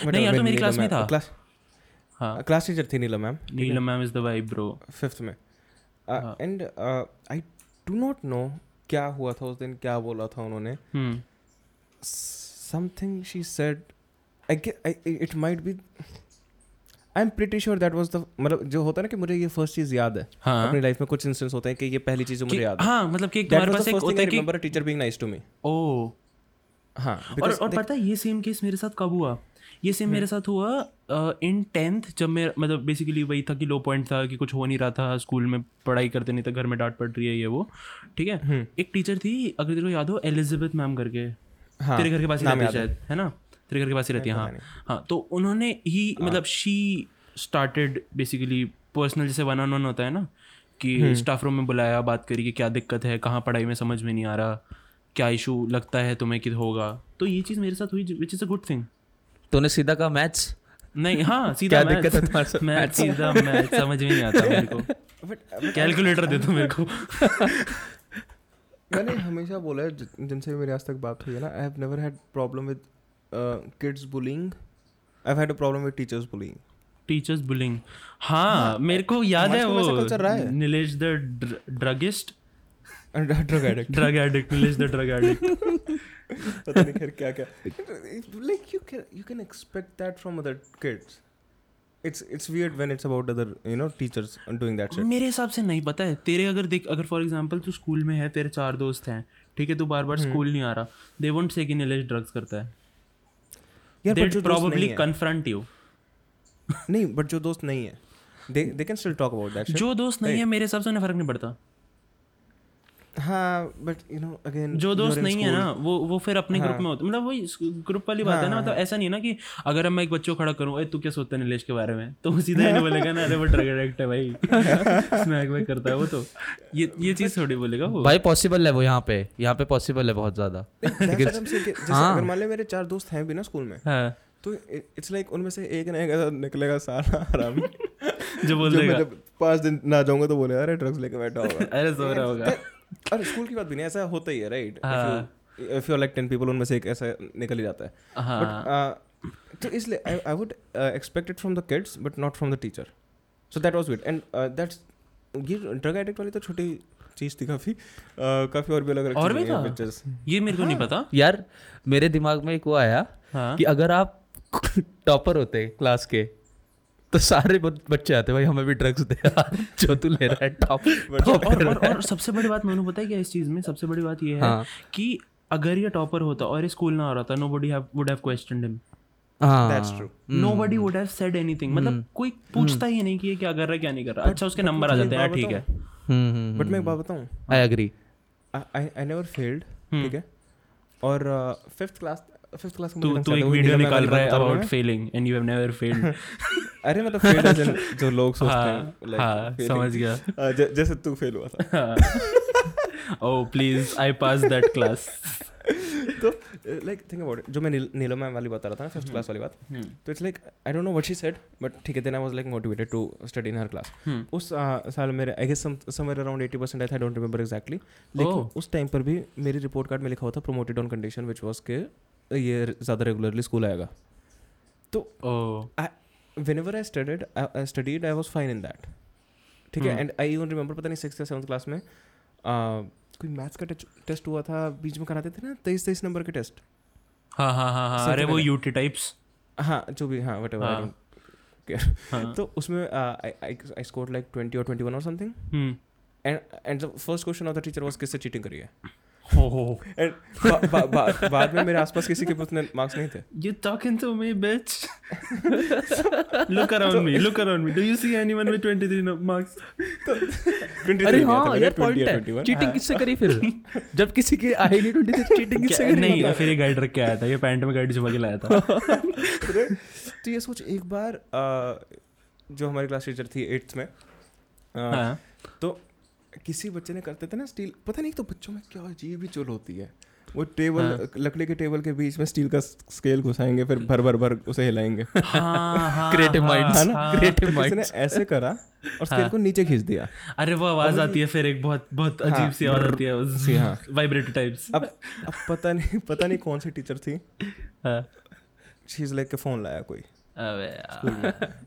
नहीं, यार तो मेरी क्लास में ma'am- था। क्लास हाँ। क्लास टीचर थी Neelam ma'am Neelam ma'am is the bro fifth में। And I do not know क्या हुआ था उस दिन क्या बोला था उन्होंने। हम्म। Something she said I get I, it might be I'm pretty sure that was the मतलब जो होता है ना कि मुझे ये फ़र्स्ट चीज़ याद है। हाँ। अपनी लाइफ में कुछ इंस्टेंस होते हैं कि ये पहली चीज़ मुझे याद है। हाँ मतलब कि was पास एक होता है कि a teacher being nice to ओ हाँ और और पता है ये सेम केस मेरे साथ कब हुआ? ये सेम मेरे साथ हुआ इन टेंथ जब मैं मतलब बेसिकली वही था कि लो पॉइंट था कि कुछ हो नहीं रहा था स्कूल में पढ़ाई करते नहीं था घर में डांट पड़ रही है ये वो ठीक है? एक टीचर थी अगर तेरे को याद हो एलिजाबेथ मैम करके। हाँ, तेरे घर के पास ही रहती है शायद है ना? तेरे घर के पास ही रहती है हाँ। हाँ तो उन्होंने ही मतलब शी स्टार्टेड बेसिकली पर्सनल जैसे वन ऑन वन होता है ना कि स्टाफ रूम में बुलाया बात करी कि क्या दिक्कत है कहाँ पढ़ाई में समझ में नहीं आ रहा क्या इशू लगता है तुम्हें कि होगा। तो ये चीज़ मेरे साथ हुई which is a good thing तूने सीधा कहा मैथ्स नहीं हाँ सीधा क्या दिक्कत है तुम्हारे साथ? maths सीधा मैथ समझ में नहीं आता मेरे को। कैलकुलेटर दे दो मेरे को। मैंने हमेशा बोला है जिनसे भी मेरी आज तक बात हुई है ना I have never had problem with kids bullying I have had a problem with teachers bullying teachers bullying हाँ मेरे को याद है वो Nilesh the druggist? Drug addict drug addict Nilesh the drug addict पता नहीं खैर क्या क्या like you can you can expect that from other kids it's it's weird when it's about other you know teachers doing that shit मेरे हिसाब से नहीं पता है तेरे अगर देख अगर फॉर एग्जांपल तू स्कूल में है तेरे चार दोस्त हैं ठीक है तू बार बार स्कूल नहीं आ रहा दे वोंट से कि नीलेश ड्रग्स करता है। यार प्रोबेबली कन्फ्रंट यू नहीं बट जो दोस्त नहीं है they they can still talk about that जो दोस्त नहीं है मेरे हिसाब से उन्हें फ़र्क नहीं पड़ता। हाँ बट यू नो अगेन जो दोस्त नहीं है ना वो वो फिर अपने ग्रुप हाँ। में होते मतलब वही ग्रुप वाली बात है ना मतलब ऐसा नहीं है ना कि अगर मैं एक बच्चों को खड़ा करूँ तू क्या सोचता है नीलेश के बारे में? तो सीधा नहीं बोलेगा ना अरे वो ड्रग एडिक्ट है भाई। स्मैक वैक करता है वो तो। ये ये चीज़ थोड़ी बोलेगा वो। भाई पॉसिबल है वो यहाँ पे। यहाँ पे पॉसिबल है बहुत ज़्यादा। हाँ। अगर मान ले मेरे चार दोस्त हैं भी ना स्कूल में हाँ। तो इट्स लाइक उनमें से एक ना एक ऐसा निकलेगा सारा आराम। जो बोल जो देगा। जब पाँच दिन ना जाऊँगा तो बोलेगा अरे ड्रग्स लेके बैठा होगा। अरे सो रहा होगा। अरे स्कूल की बात भी नहीं ऐसा होता ही है राइट हाँ। If you like ten people उनमें से एक ऐसा निकल ही जाता है। हाँ। बट तो इसलिए I would expect it from the kids but not from the teacher so that was good and that's ये ड्रग एडिक्ट वाली तो छोटी चीज़ थी काफ़ी uh, काफ़ी और भी अलग अलग और भी था? पिक्चर्स ये मेरे को नहीं पता। यार मेरे दिमाग में एक वो आया हाँ। कि अगर आप टॉपर होते क्लास के तो सारे बच्चे आते भाई हमें भी ड्रग्स दे जो तू ले रहा है टॉप और, और, और सबसे बड़ी बात मैंने पता है क्या इस चीज़ में सबसे बड़ी बात ये है हाँ। कि अगर ये टॉपर होता और ये स्कूल ना आ रहा था nobody would have question him हाँ। That's true nobody would have said anything मतलब कोई पूछता ही नहीं कि ये क्या कर रहा है क्या नहीं कर रहा। अच्छा उसके नंबर आ जाते हैं ठीक है। हम्म हम्म बट मैं एक बात बताऊँ? I agree I I never failed ठीक है? और फिफ्थ क्लास फिफ्थ क्लास तू तू एक वीडियो निकाल रहा है about failing and you have never failed अरे मतलब फेल एज जो लोग सोचते हाँ हैं like हाँ समझ गया। ज- जैसे तू फेल हुआ था। ओह please I pass that class तो लाइक थिंक अबाउट इट जो मैं नील- नीलम मैम वाली बता रहा था ना फिफ्थ क्लास वाली बात तो it's like I don't know what she said but ठीक है then I was like motivated to study in her class उस साल मेरे I guess somewhere around 80% I don't remember exactly लेकिन Oh. उस टाइम पर भी मेरी रिपोर्ट कार्ड में लिखा हुआ था promoted on condition which was के ये ज़्यादा रेगुलरली स्कूल आएगा। तो whenever I studied I studied I was fine in that ठीक है? एंड आई इवन रिमेंबर पता नहीं सिक्स या सेवन्थ क्लास में uh, कोई मैथ्स का टेस्ट हुआ था बीच में कराते थे ना तेईस तेईस नंबर के टेस्ट हाँ हाँ हाँ हाँ अरे वो यूटी टाइप्स हाँ जो भी हाँ वट हाँ। एवर हाँ। तो उसमें आई स्कोर लाइक ट्वेंटी और ट्वेंटी वन और something and and the first question of the teacher was किससे चीटिंग करी है? बाद में मेरे आसपास किसी के उतने मार्क्स नहीं थे You talking to me, bitch? look around me. Look around me. Do you see anyone with 23 no- marks? 23 अरे हाँ यार पॉइंट है चीटिंग किससे करी फिर जब किसी की आई नहीं ट्वेंटी चीटिंग किससे करी नहीं फिर ये गाइड रख के आया था ये पैंट में गाइड छुपा के लाया था तो ये सोच एक बार जो हमारी क्लास टीचर थी एट्थ में हाँ तो किसी बच्चे ने करते थे ना स्टील पता नहीं तो बच्चों में क्या अजीब ही चुल होती है। वो टेबल लकड़ी के टेबल के बीच में स्टील का स्केल घुसाएँगे फिर भर भर भर उसे हिलाएँगे। हाँ हाँ हाँ, है ना? हाँ। Creative तो ने ऐसे करा और स्केल को नीचे खींच दिया। अरे वो आवाज़ आती है फिर एक बहुत बहुत हाँ, अजीब सी आवाज़ आती है सी, हाँ। वाइब्रेटर टाइप्स अब अब पता नहीं पता नहीं कौन सी टीचर थी। हाँ। शी इज़ लाइक के फ़ोन लाया कोई।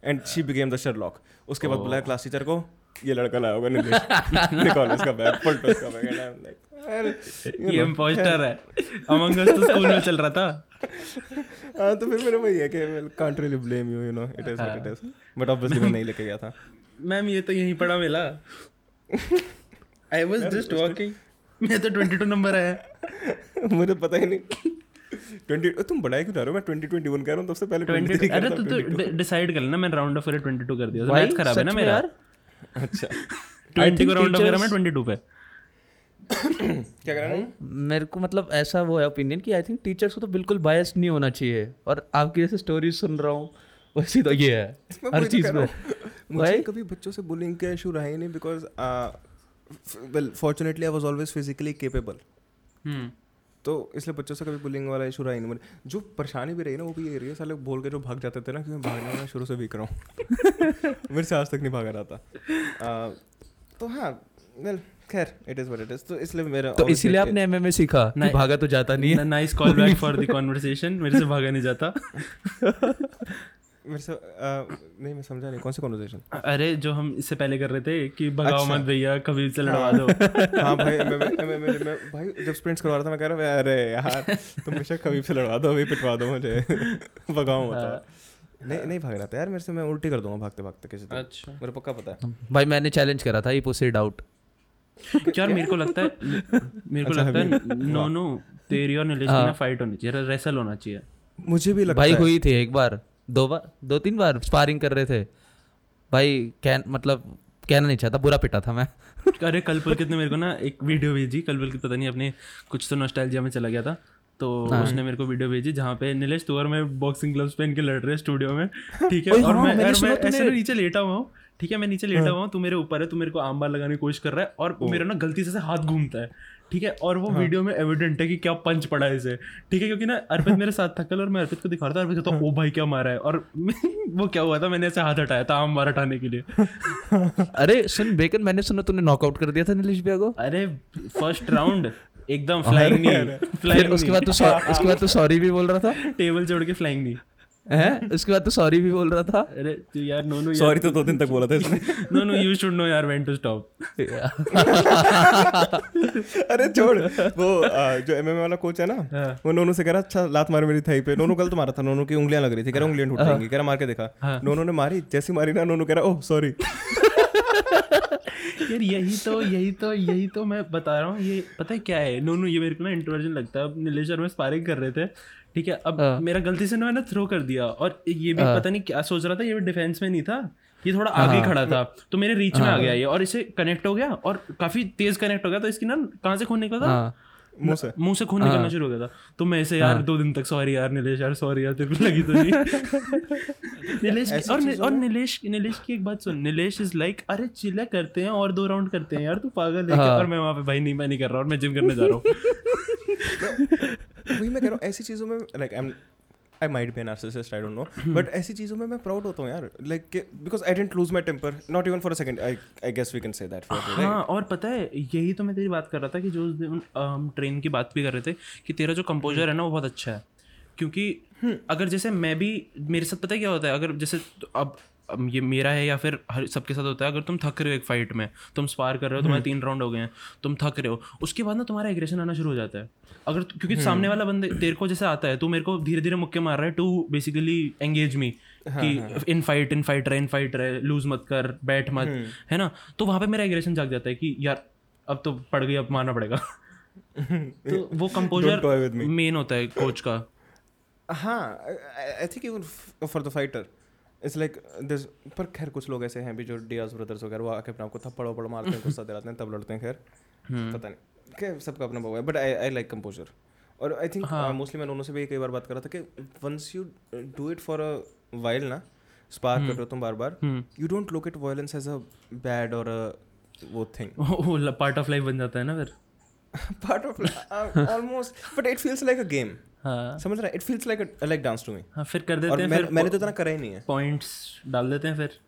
And she became the Sherlock उसके बाद बुलाया क्लास टीचर को। ये लड़का लाया होगा निलेश। निकालो इसका बैग पलटो इसका bag and I am like ये इम्पोस्टर है। अमंग अस तो स्कूल में चल रहा था। हाँ तो फिर मेरे वही है कि can't really blame you you know it is what it is but obviously मैं नहीं लेके गया था। मैम ये तो यहीं पड़ा मिला। आई वाज जस्ट वॉकिंग मैं तो 22 नंबर आया। मुझे पता ही नहीं। ट्वेंटी तुम बढ़ाई क्यों जा रहे हो? मैं ट्वेंटी ट्वेंटी वन कह रहा हूँ तब से पहले ट्वेंटी 20 थ्री अरे तो डिसाइड कर लेना मैं राउंड ऑफ़ करे 22 कर दिया। भाई, मैथ खराब है ना मेरा। यार? अच्छा। 20 को राउंड ऑफ़ मैं 22 पे। क्या कह रहा हूँ मेरे को मतलब ऐसा वो है ओपिनियन कि आई थिंक टीचर्स को तो बिल्कुल बायस नहीं होना चाहिए। और आपकी जैसे स्टोरी सुन रहा हूँ वैसे तो ये है हर चीज़ में। मुझे कभी बच्चों से बुलिंग का इशू रहा ही नहीं because well fortunately I was always physically capable hmm. तो इसलिए बच्चों से कभी बुलिंग वाला इशू रहा ही नहीं। जो परेशानी भी रही ना वो भी ये रही है साले बोल के जो भाग जाते थे ना कि मैं भागने में शुरू से वीक रहा हूँ। मेरे से आज तक नहीं भागा रहा था। तो हाँ वेल खैर it is what it is तो इसलिए मेरा तो इसीलिए आपने एमएमए सीखा कि भागा तो जाता नहीं है। Nice call back for the conversation मेरे से भागा नहीं जाता। मेरे से आ, नहीं मैं समझा नहीं कौन सी कॉन्वर्सेशन अरे जो हम इससे पहले कर रहे थे कि भगाओ अच्छा। मत भैया कभी से लड़वा दो। हाँ भाई मैं मैं, मैं, मैं, मैं भाई जब स्प्रिंट्स करवा रहा था मैं कह रहा था अरे यार तुम हमेशा कभी से लड़वा दो अभी पिटवा दो मुझे। भगाओ मत नहीं नहीं भाग रहा था यार मेरे से मैं उल्टी कर दूँगा भागते भागते किसी अच्छा। मेरे पक्का पता है? भाई मैंने चैलेंज करा था ये पुसिड आउट यार मेरे को लगता है मेरे को अच्छा, लगता है नो नो तेरी और नीलेश की ना फाइट होनी चाहिए रेसल होना चाहिए। मुझे भी लगता भाई हुई थी एक बार। दो बार दो तीन बार स्पारिंग कर रहे थे। भाई कैन मतलब कहना नहीं चाहता बुरा पिटा था मैं। अरे कल पुलकित ने मेरे को ना एक वीडियो भेजी। कल पुलकित पता नहीं अपने कुछ तो नॉस्टैल्जिया में चला गया था। तो उसने मेरे को वीडियो भेजी जहाँ पे नीलेश तू और मैं बॉक्सिंग ग्लव्स पहन के लड़ रहे हैं स्टूडियो में। ठीक है और हाँ, मैं और मैं ऐसे नीचे लेटा हुआ हूँ। ठीक है मैं नीचे लेटा हुआ हूँ तू मेरे ऊपर है तू मेरे को आम बार लगाने की कोशिश कर रहा है और मेरा ना गलती से हाथ घूमता है। ठीक है? और वो वीडियो में एविडेंट है कि क्या पंच पड़ा है इसे। ठीक है? क्योंकि ना अर्पित मेरे साथ था कल और मैं अर्पित को दिखा रहा था अर्पित कहता ओ भाई क्या मारा है? और वो क्या हुआ था? मैंने ऐसे हाथ हटाया था आम मार हटाने के लिए। अरे सुन बेकन मैंने सुना तूने नॉकआउट कर दिया था नीलेश भैया को? अरे फ़र्स्ट राउंड एकदम फ्लाइंग नहीं फ्लाइंग उसके बाद तू उसके बाद तू सॉरी भी बोल रहा था? टेबल जोड़ के फ्लाइंग नहीं हैं? उसके बाद तो सॉरी भी बोल रहा था। अरे तू यार नो नो सॉरी तो दो दिन तक बोला था इसने। No no you should know यार व्हेन टू स्टॉप अरे छोड़। वो आ, जो एमएमए वाला कोच है ना हाँ। वो नोनू से कह रहा अच्छा लात मार मेरी थाई पे। नोनू गलत मारा था नोनू की उंगलियाँ लग रही थी। कह रहा उंगलियाँ टूट जाएँगी कह रहा मार के देखा। हाँ। नोनू ने मारी जैसी मारी ना नोनू कह रहा ओह सॉरी यार यही तो यही तो यही तो मैं बता रहा हूँ ये पता है क्या है? नोनू ये मेरे को ना इंट्रोवर्जन लगता है। नीलेश और स्पारिंग कर रहे थे। ठीक है अब हाँ। मेरा गलती से ना मैंने थ्रो कर दिया और ये भी पता नहीं क्या सोच रहा था ये भी डिफेंस में नहीं था ये थोड़ा आगे खड़ा था। तो मेरे रीच में आ गया ये और इसे कनेक्ट हो गया और काफ़ी तेज कनेक्ट हो गया। तो इसकी ना कहाँ से खून निकला था? हाँ। मुँह से। मुँह से खून निकलना शुरू हो गया था। तो मैं ऐसे यार दो दिन तक सॉरी यार नीलेश यार सॉरी यार तेरे को लगी तो नहीं। नीलेश और और नीलेश नीलेश की एक बात सुन। नीलेश इज़ लाइक अरे चिल्ला करते हैं और दो राउंड करते हैं यार तू पागल है और मैं वहाँ पे भाई नहीं मैं नहीं कर रहा और मैं जिम करने जा रहा हूँ। वही मैं कह रहा हूँ ऐसी चीज़ों में like I am I might be narcissist I don't know but ऐसी चीज़ों में मैं प्राउड होता हूँ यार like because I didn't lose my temper not even for a second I I guess we can say that हाँ और पता है यही तो मैं तेरी बात कर रहा था कि जो उस दिन हम ट्रेन की बात भी कर रहे थे कि तेरा जो कंपोजर है ना वो बहुत अच्छा है क्योंकि अगर जैसे मैं भी मेरे साथ पता है क्या होता है अगर जैसे तो अब ये मेरा है या फिर हर सबके साथ होता है अगर तुम थक रहे हो एक फाइट में तुम स्पार कर रहे हो तुम्हारे तीन राउंड हो गए हैं तुम थक रहे हो उसके बाद ना तुम्हारा एग्रेशन आना शुरू हो जाता है। अगर क्योंकि सामने वाला बंदे तेरे को जैसे आता है तू मेरे को धीरे धीरे मुक्के मार रहा है टू बेसिकली एंगेज मी कि इन फाइट इन फाइट रहे इन फाइट रहे लूज मत कर बैठ मत है ना? तो वहाँ पे मेरा एग्रेशन जाग जाता है कि यार अब तो पड़ गई अब मारना पड़ेगा। तो वो कंपोजर मेन होता है कोच का। हाँ I think for the fighter it's like this पर खैर कुछ लोग ऐसे हैं भी जो डियाज ब्रदर्स वगैरह वो आके अपने आपको थप्पड़ वप्पड़ मारते हैं गुस्सा दिलाते हैं तब लड़ते हैं खैर। पता नहीं। खैर सबका अपना वो है but I I like composure और आई थिंक मोस्टली मैं उन्होंने से भी कई बार बात कर रहा था कि once you do it for a while ना स्पार्क कर रहे हो तुम बार बार you don't look it violence as a bad और वो थिंग पार्ट ऑफ़ लाइफ बन जाता है ना फिर। Part of almost but it feels like a game हाँ। समझ रहा है? It feels like like dance to me हाँ फिर कर देते हैं मैं, फिर मैंने तो इतना करा ही नहीं है। पॉइंट्स डाल देते हैं फिर।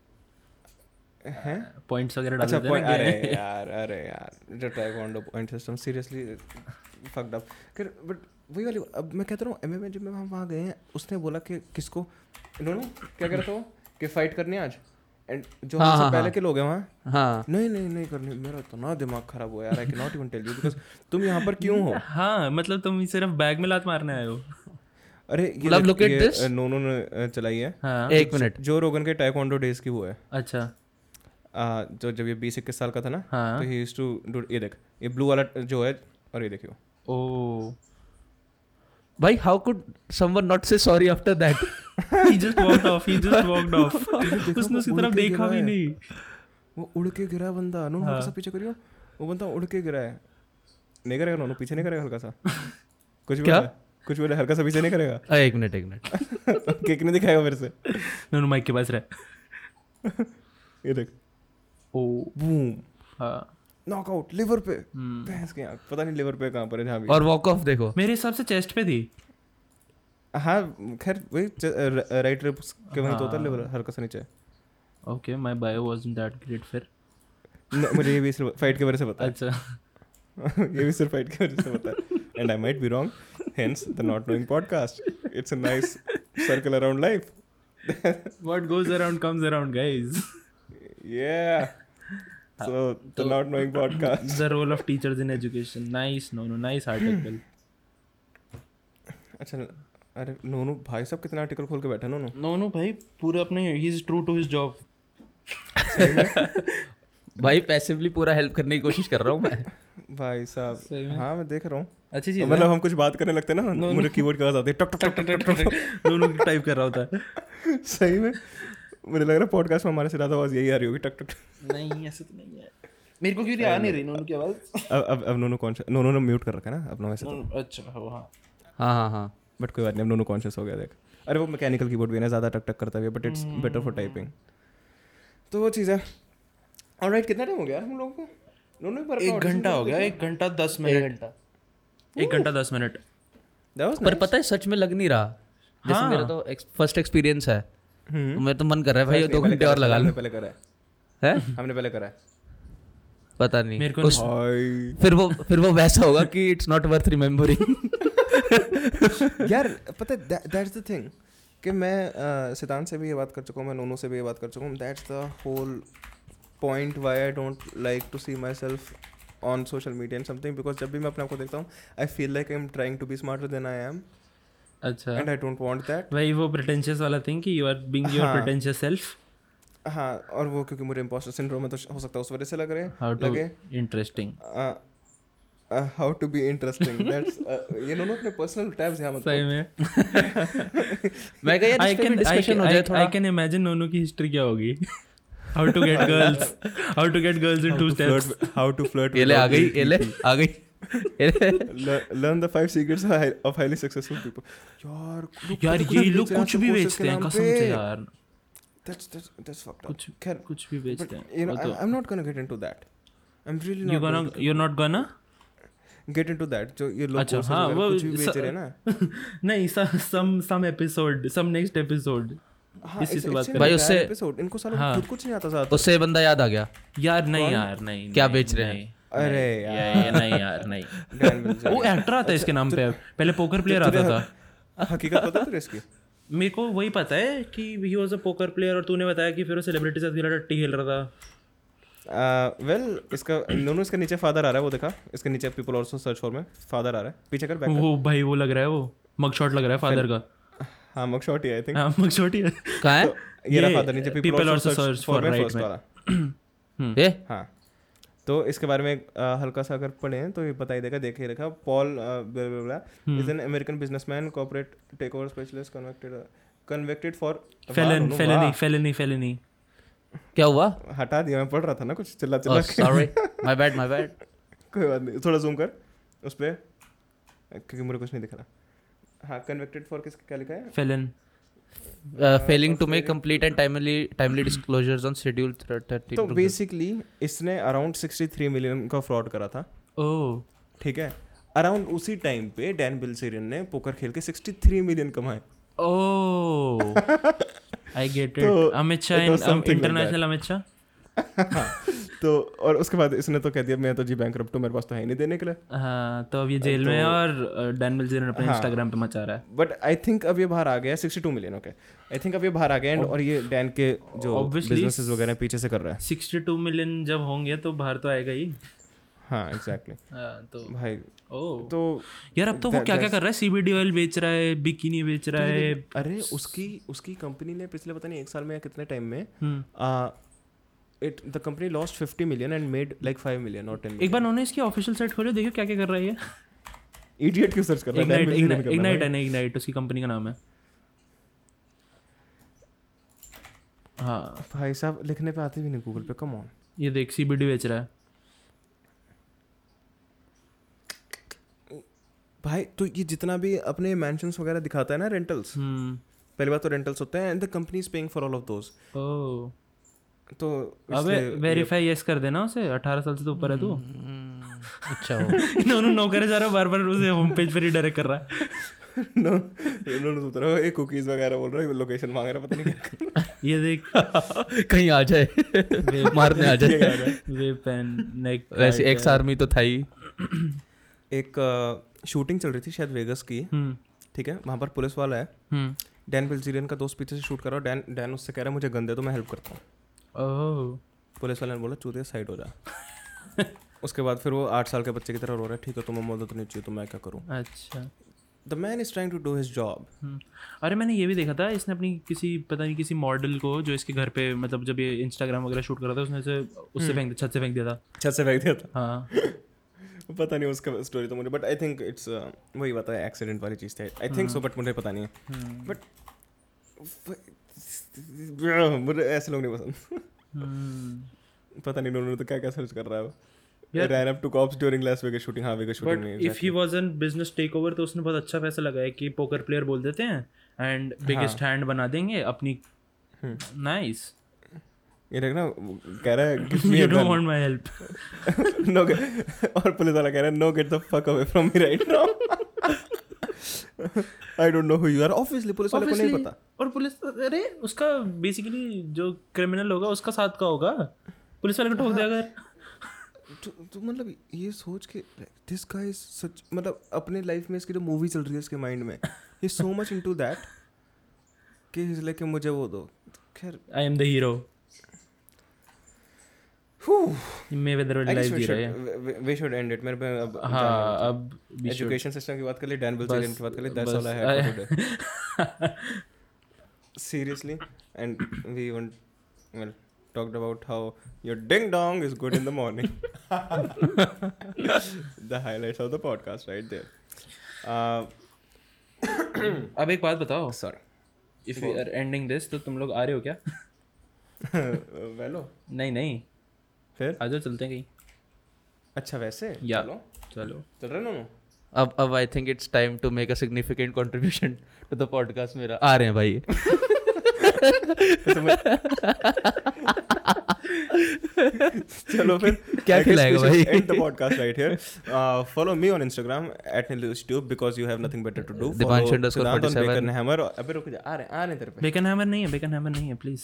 हैं? पॉइंट्स वगैरह डाल अच्छा देते हैं अरे यार अरे यार जो taekwondo point system seriously fucked up फिर बट वही वाली अब मैं कहता हूँ एमएमए जब में हम वहाँ गए हैं उसने बोला कि किसको इन्होंने क्या कह रहा था कि फाइट करनी आज? जो हाँ, हाँ, पहले हाँ। के लोग हैं वहाँ? हाँ। नहीं नहीं नहीं करनी मेरा इतना दिमाग खराब हुआ यार I can not even tell you because तुम यहाँ पर क्यों हो? हाँ मतलब तुम सिर्फ़ बैग में लात मारने आए हो। अरे ये मतलब look at ये, नोनो ने चलाई है। हाँ। एक मिनट। जो रोगन के टाइकोंडो डेज़ की वो है। अच्छा। आ, जो जब ये बीस इक्कीस साल का था ना हाँ। तो ही टू डू ये देख ये ब्लू वाला जो है और ये देखियो। ओ। भाई how could someone not say sorry after that he just walked off he just walked off. उसने उसकी तरफ़ देखा भी नहीं। वो उड़ के गिरा बंदा। नोनो हल्का सा पीछे करियो। वो बंदा उड़ के गिरा है। नहीं करेगा नोनो पीछे नहीं करेगा हल्का सा। कुछ भी क्या? कुछ बोले हल्का सा पीछे नहीं करेगा। एक मिनट एक मिनट। केक नहीं दिखाएगा मेरे से। नोनो माइक के पास रहे। ये देख। ओ। बूम। हाँ। नॉकआउट लिवर पे हम्म। भैंस के पता नहीं लिवर पे कहाँ पर है जहाँ भी। और वॉक ऑफ़ देखो। मेरे हिसाब से चेस्ट पे थी। हाँ खैर वही राइट रिप्स के वहीं तो होता है हाँ। लिवर हल्का सा नीचे। Okay my bio wasn't that great फिर। मुझे ये भी सिर्फ़ फाइट की वजह से पता है। अच्छा। ये भी सिर्फ़ फाइट की वजह से पता है। And I might be wrong hence the not knowing podcast it's a nice circle around life what goes around comes around guys. Yeah. So the not knowing podcast. the role of teachers in education. Nice no no nice article अच्छा अरे नोनू भाई साहब कितना article खोल के बैठा नोनू? no no भाई पूरा अपने he is true to his job. भाई पैसिवली पूरा हेल्प करने की कोशिश कर रहा हूँ मैं। भाई साहब में? हाँ मैं देख रहा हूँ। अच्छी चीज़ मतलब हम कुछ बात करने लगते हैं ना मुझे कीबोर्ड की आवाज़ आती है टक टक टक टक टक टक दोनों टाइप कर रहा होता है। टक। सही में? मुझे लग रहा है पॉडकास्ट में हमारे से ज़्यादा आवाज़ यही आ रही होगी टक टक। नहीं ऐसे तो नहीं है। मेरे को क्यों आ नहीं रही नोनू की आवाज़? अब अब अब नोनू कॉन्शियस नोनू ने म्यूट कर रखा है ना अपना वैसे तो। अच्छा हाँ हाँ। हाँ हाँ बट कोई बात नहीं अब नोनू कॉन्शियस हो गया देख। अरे वो मैकेनिकल कीबोर्ड भी है ना ज़्यादा टक टक करता भी है but it's better for typing तो वो चीज़ है। ऑलराइट कितना टाइम हो गया हम लोगों को? नोनू एक एक घंटा हो गया एक घंटा दस मिनट। एक घंटा। दस मिनट। पर पता है सच में लग नहीं रहा। जैसे मेरा तो फ़र्स्ट एक्सपीरियंस है। मेरा तो मन कर रहा है भाई दो घंटे और लगा लो। पहले करा है? है? हमने पहले करा है। पता नहीं। मेरे को उस फिर वो फिर वो वैसा होगा कि इट्स नॉट वर्थ रिमेम्बरिंग यार पता है दैट्स द थिंग कि मैं सितान से भी ये बात कर चुका हूँ मैं नोनू से भी ये बात कर चुका हूँ that's the whole point why I don't like to see myself on social media and something because जब भी मैं अपने आप को देखता हूँ I feel like I am trying to be smarter than I am अच्छा। And I don't want that भाई वो प्रिटेंशियस वाला थिंग कि यू आर बीइंग योर हाँ। प्रिटेंशियस सेल्फ हाँ और वो क्योंकि मुझे इम्पोस्टर सिंड्रोम है तो हो सकता है उस वजह से लग रहे हाउ टू लगे। Interesting how to be interesting that's ये दोनों अपने पर्सनल टैब्स यहाँ मत सही में। मैं कहा यार आई इस पे भी कैन डिस्कशन हो जाए थोड़ा। आई कैन इमेजिन नोनू की हिस्ट्री क्या होगी? How to get girls how to get girls in two steps how to flirt ये ले आ गई ये ले आ गई। Learn the five secrets of highly successful people यार यार ये लोग कुछ भी बेचते हैं कसम से यार दैट्स दैट्स फक्ड कुछ खैर कुछ भी बेचते हैं I am not gonna get into that I am really not gonna you are not gonna get into that जो ये लोग कुछ भी बेच रहे हैं ना। नहीं some some episode some next episode उससे बंदा याद आ गया। यार नहीं यार नहीं क्या बेच रहे हैं? अरे यार। ये- ये नहीं यार नहीं। वो एक्टर आता है इसके नाम पे। पहले पोकर प्लेयर आता था। हकीकत पता तेरे इसकी? मेरे को वही पता है कि he was a poker player और तूने बताया कि फिर वो सेलिब्रिटी साथ खेला टट्टी खेल रहा था। वेल इसका दोनों इसका नीचे फादर आ रहा है वो देखा। इसके नीचे पीपल आल्सो सर्च फॉर में फादर आ रहा है। पीछे कर बैक वो भाई वो लग रहा है वो। मग शॉट लग रहा है फादर का। हाँ मग शॉट ही आई थिंक हाँ मग शॉट ही है। कहाँ है? ये रहा फादर नीचे। People also search for first में। वाला। ये हाँ। तो इसके बारे में हल्का सा अगर पढ़े तो ये बता ही देगा देखे रखा। Paul is an American businessman corporate takeover specialist convicted convicted for felon felony felony felony क्या हुआ? हटा दिया मैं पढ़ रहा था ना कुछ चिल्ला चिल्ला। Sorry my bad my bad कोई बात नहीं थोड़ा जूम कर उस पे क्योंकि मुझे कुछ नहीं दिख रहा। हाँ कन्वेक्टेड फॉर किस क्या लिखा है? Felon failing to make complete and timely timely disclosures on schedule 30 तो बेसिकली इसने अराउंड 63 मिलियन का फ्रॉड करा था। ओह ठीक है? अराउंड उसी टाइम पे डैन बिल्सेरियन ने पोकर खेल के 63 मिलियन कमाए। ओह आई गेट इट तो अमित शाह इंटरनेशनल अमित शाह तो और उसके बाद इसने तो कह दिया मैं तो जी बैंक हूँ मेरे पास तो है ही नहीं देने के लिए. हाँ तो अब ये जेल में है और डैन मिल्जर अपने हाँ। इंस्टाग्राम पे मचा रहा है। बट आई थिंक अब ये बाहर आ गया sixty two million okay I think अब ये बाहर आ गया and और ये डैन के जो बिजनेसेस वगैरह पीछे से कर रहा है। 62 मिलियन जब होंगे तो बाहर तो आएगा ही। हाँ एग्जैक्टली हाँ, तो भाई ओह। तो यार अब तो वो क्या क्या कर रहा है? सीबीडी ऑयल बेच रहा है बिकिनी बेच रहा है। अरे उसकी उसकी कंपनी ने पिछले पता नहीं एक साल में या कितने टाइम में हम्म। It the company lost fifty million and made like five million और टेन एक बार उन्होंने इसकी ऑफिशियल साइट खोलो देखो क्या क्या कर रहा है। इडियट क्यों सर्च कर रहा है? इग्नाइट। है इग्नाइट उसकी कंपनी का नाम है। हाँ। भाई साहब लिखने पे आते भी नहीं गूगल पे कम ऑन ये देख सीबीडी बेच रहा है। भाई तो ये जितना भी अपने मैंशंस वगैरह दिखाता है ना रेंटल्स हम्म। पहली बात तो रेंटल्स होते हैं and the company is paying for all of those तो अबे वेरीफाई यस कर देना उसे। 18 साल से तो ऊपर है तू। अच्छा हो। इन्होंने नौकर जा रहा बार बार उसे होम पेज पर ही डायरेक्ट कर रहा है। नो इन्होंने सोच रहा है एक कुकीज वगैरह बोल रहा है लोकेशन मांग रहा है पता नहीं क्या ये देख। कहीं आ जाए। मारने आ जाए। वे पेन नेक वैसे एक्स आर्मी तो था ही। एक शूटिंग चल रही थी शायद वेगस की। हम्म। ठीक है वहाँ पर पुलिस वाला है। हम्म। डैन बिल्जीरियन का दोस्त पीछे से शूट कर रहा है डैन डैन उससे कह रहा है मुझे गंदे तो मैं हेल्प करता हूँ। पुलिस वाले ने बोला चूतिया साइड हो जा। उसके बाद फिर वो आठ साल के बच्चे की तरह रो रहा है ठीक है तुम्हें मदद नहीं चाहिए तो मैं क्या करूँ? अच्छा। The man is trying to do his job hmm. अरे मैंने ये भी देखा था इसने अपनी किसी पता नहीं किसी मॉडल को जो इसके घर पे मतलब जब ये इंस्टाग्राम वगैरह शूट कर रहा था उसने उसे उससे फेंक दिया छत से फेंक दिया था। छत से फेंक दिया था? हाँ। पता नहीं उसका स्टोरी तो मुझे बट आई थिंक इट्स वही बता है एक्सीडेंट वाली चीज़ थी। आई थिंक सो बट मुझे पता नहीं है। बट मुझे ऐसे लोग नहीं पसंद। हम्म। पता नहीं उन्होंने तो क्या क्या सर्च कर रहा है हाँ ही तो उसने बहुत अच्छा पैसा लगाया कि पोकर प्लेयर बोल देते हैं एंड बिगेस्ट हैंड बना देंगे अपनी नाइस ये देख ना कह रहा है give me you don't want my help no और पुलिस वाला कह रहा है no get the fuck away from me right now I don't know who you are obviously police वाले को नहीं पता। और पुलिस अरे उसका बेसिकली जो क्रिमिनल होगा उसका साथ का होगा। पुलिस वाले को ठोक दिया अगर। तो, तो मतलब ये सोच के दिस गाय इज़ सच मतलब अपने लाइफ में इसकी जो मूवी चल रही है इसके माइंड में ये सो मच इनटू दैट कि इज़ लाइक मुझे वो दो। खैर I am the hero Mayweather वाली आई लाइफ जी रहे वी शुड एंड इट मेरे पे अब हाँ अब एजुकेशन सिस्टम की बात कर ली डैन बिल्जेरियन की बात कर ली that's all I have seriously and we well, talked about how your ding dong is good in the morning. the highlights of the podcast right there. Uh, अब एक बात बताओ। Sorry. If we are ending this तो तुम लोग आ रहे हो क्या? वेलो नहीं नहीं। फिर? आ जाओ चलते हैं कहीं। अच्छा वैसे? या चलो। चलो। चल रहे ना अब अब I think it's time to make a significant contribution to the podcast मेरा। आ रहे हैं भाई। चलो फिर। क्या खिलाएगा भाई? end the podcast right here. Uh, follow me on instagram at nilustube because you have nothing better to do. Dipanshu Follow underscore Siddhant on 47. Bacon Hammer. अबे रुक जा। आ रहे आ रहे तेरे पे। बेकन हैमर नहीं है बेकन हैमर नहीं है प्लीज़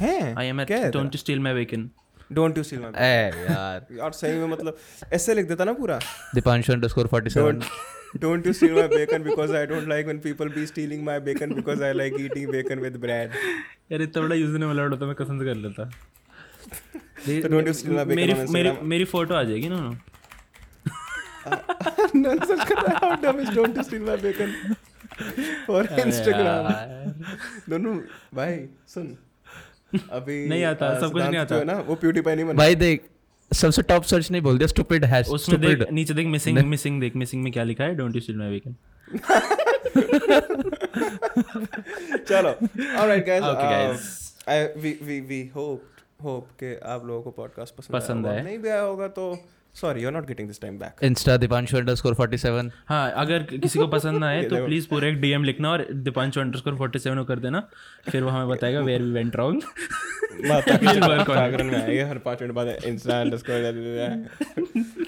हैं? I am at don't steal my bacon don't you steal my a यार यार सही में मतलब ऐसे लिख देता ना पूरा Deepanshu underscore 47 don't don't you steal my bacon because I don't like when people be stealing my bacon because I like eating bacon with bread. यार इतना बड़ा यूज़र नेम अलर्ट होता मैं कसम से कर लेता So don't you steal my bacon मेरी मेरी मेरी फ़ोटो आ जाएगी ना Nonsense कर रहा है how dumb is don't you steal my bacon for Instagram. दोनों भाई सुन अभी नहीं आता, सब कुछ नहीं आता। है ना वो PewDiePie नहीं बना। भाई देख सबसे टॉप सर्च नहीं बोल दिया स्टूपिड हैश उसमें देख नीचे देख मिसिंग मिसिंग देख मिसिंग में क्या लिखा है? Don't you steal my weekend चलो alright guys okay guys I we we we hope hope के आप लोगों को पॉडकास्ट पसंद आया पसंद आया। नहीं भी आया होगा तो sorry you're not getting this time back. Insta Deepanshu underscore 47 हाँ अगर किसी को पसंद ना आए तो प्लीज़ पूरे एक डीएम लिखना और दीपांशु अंडरस्कोर फोर्टी सेवन कर देना। फिर वो हमें बताएगा वेयर वी वेंट रॉन्ग. जागरण में आएगा हर पाँच मिनट बाद insta underscore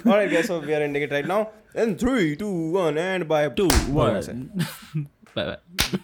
alright guys so we are ending it right now. In three two one and bye. Two Bye, one bye bye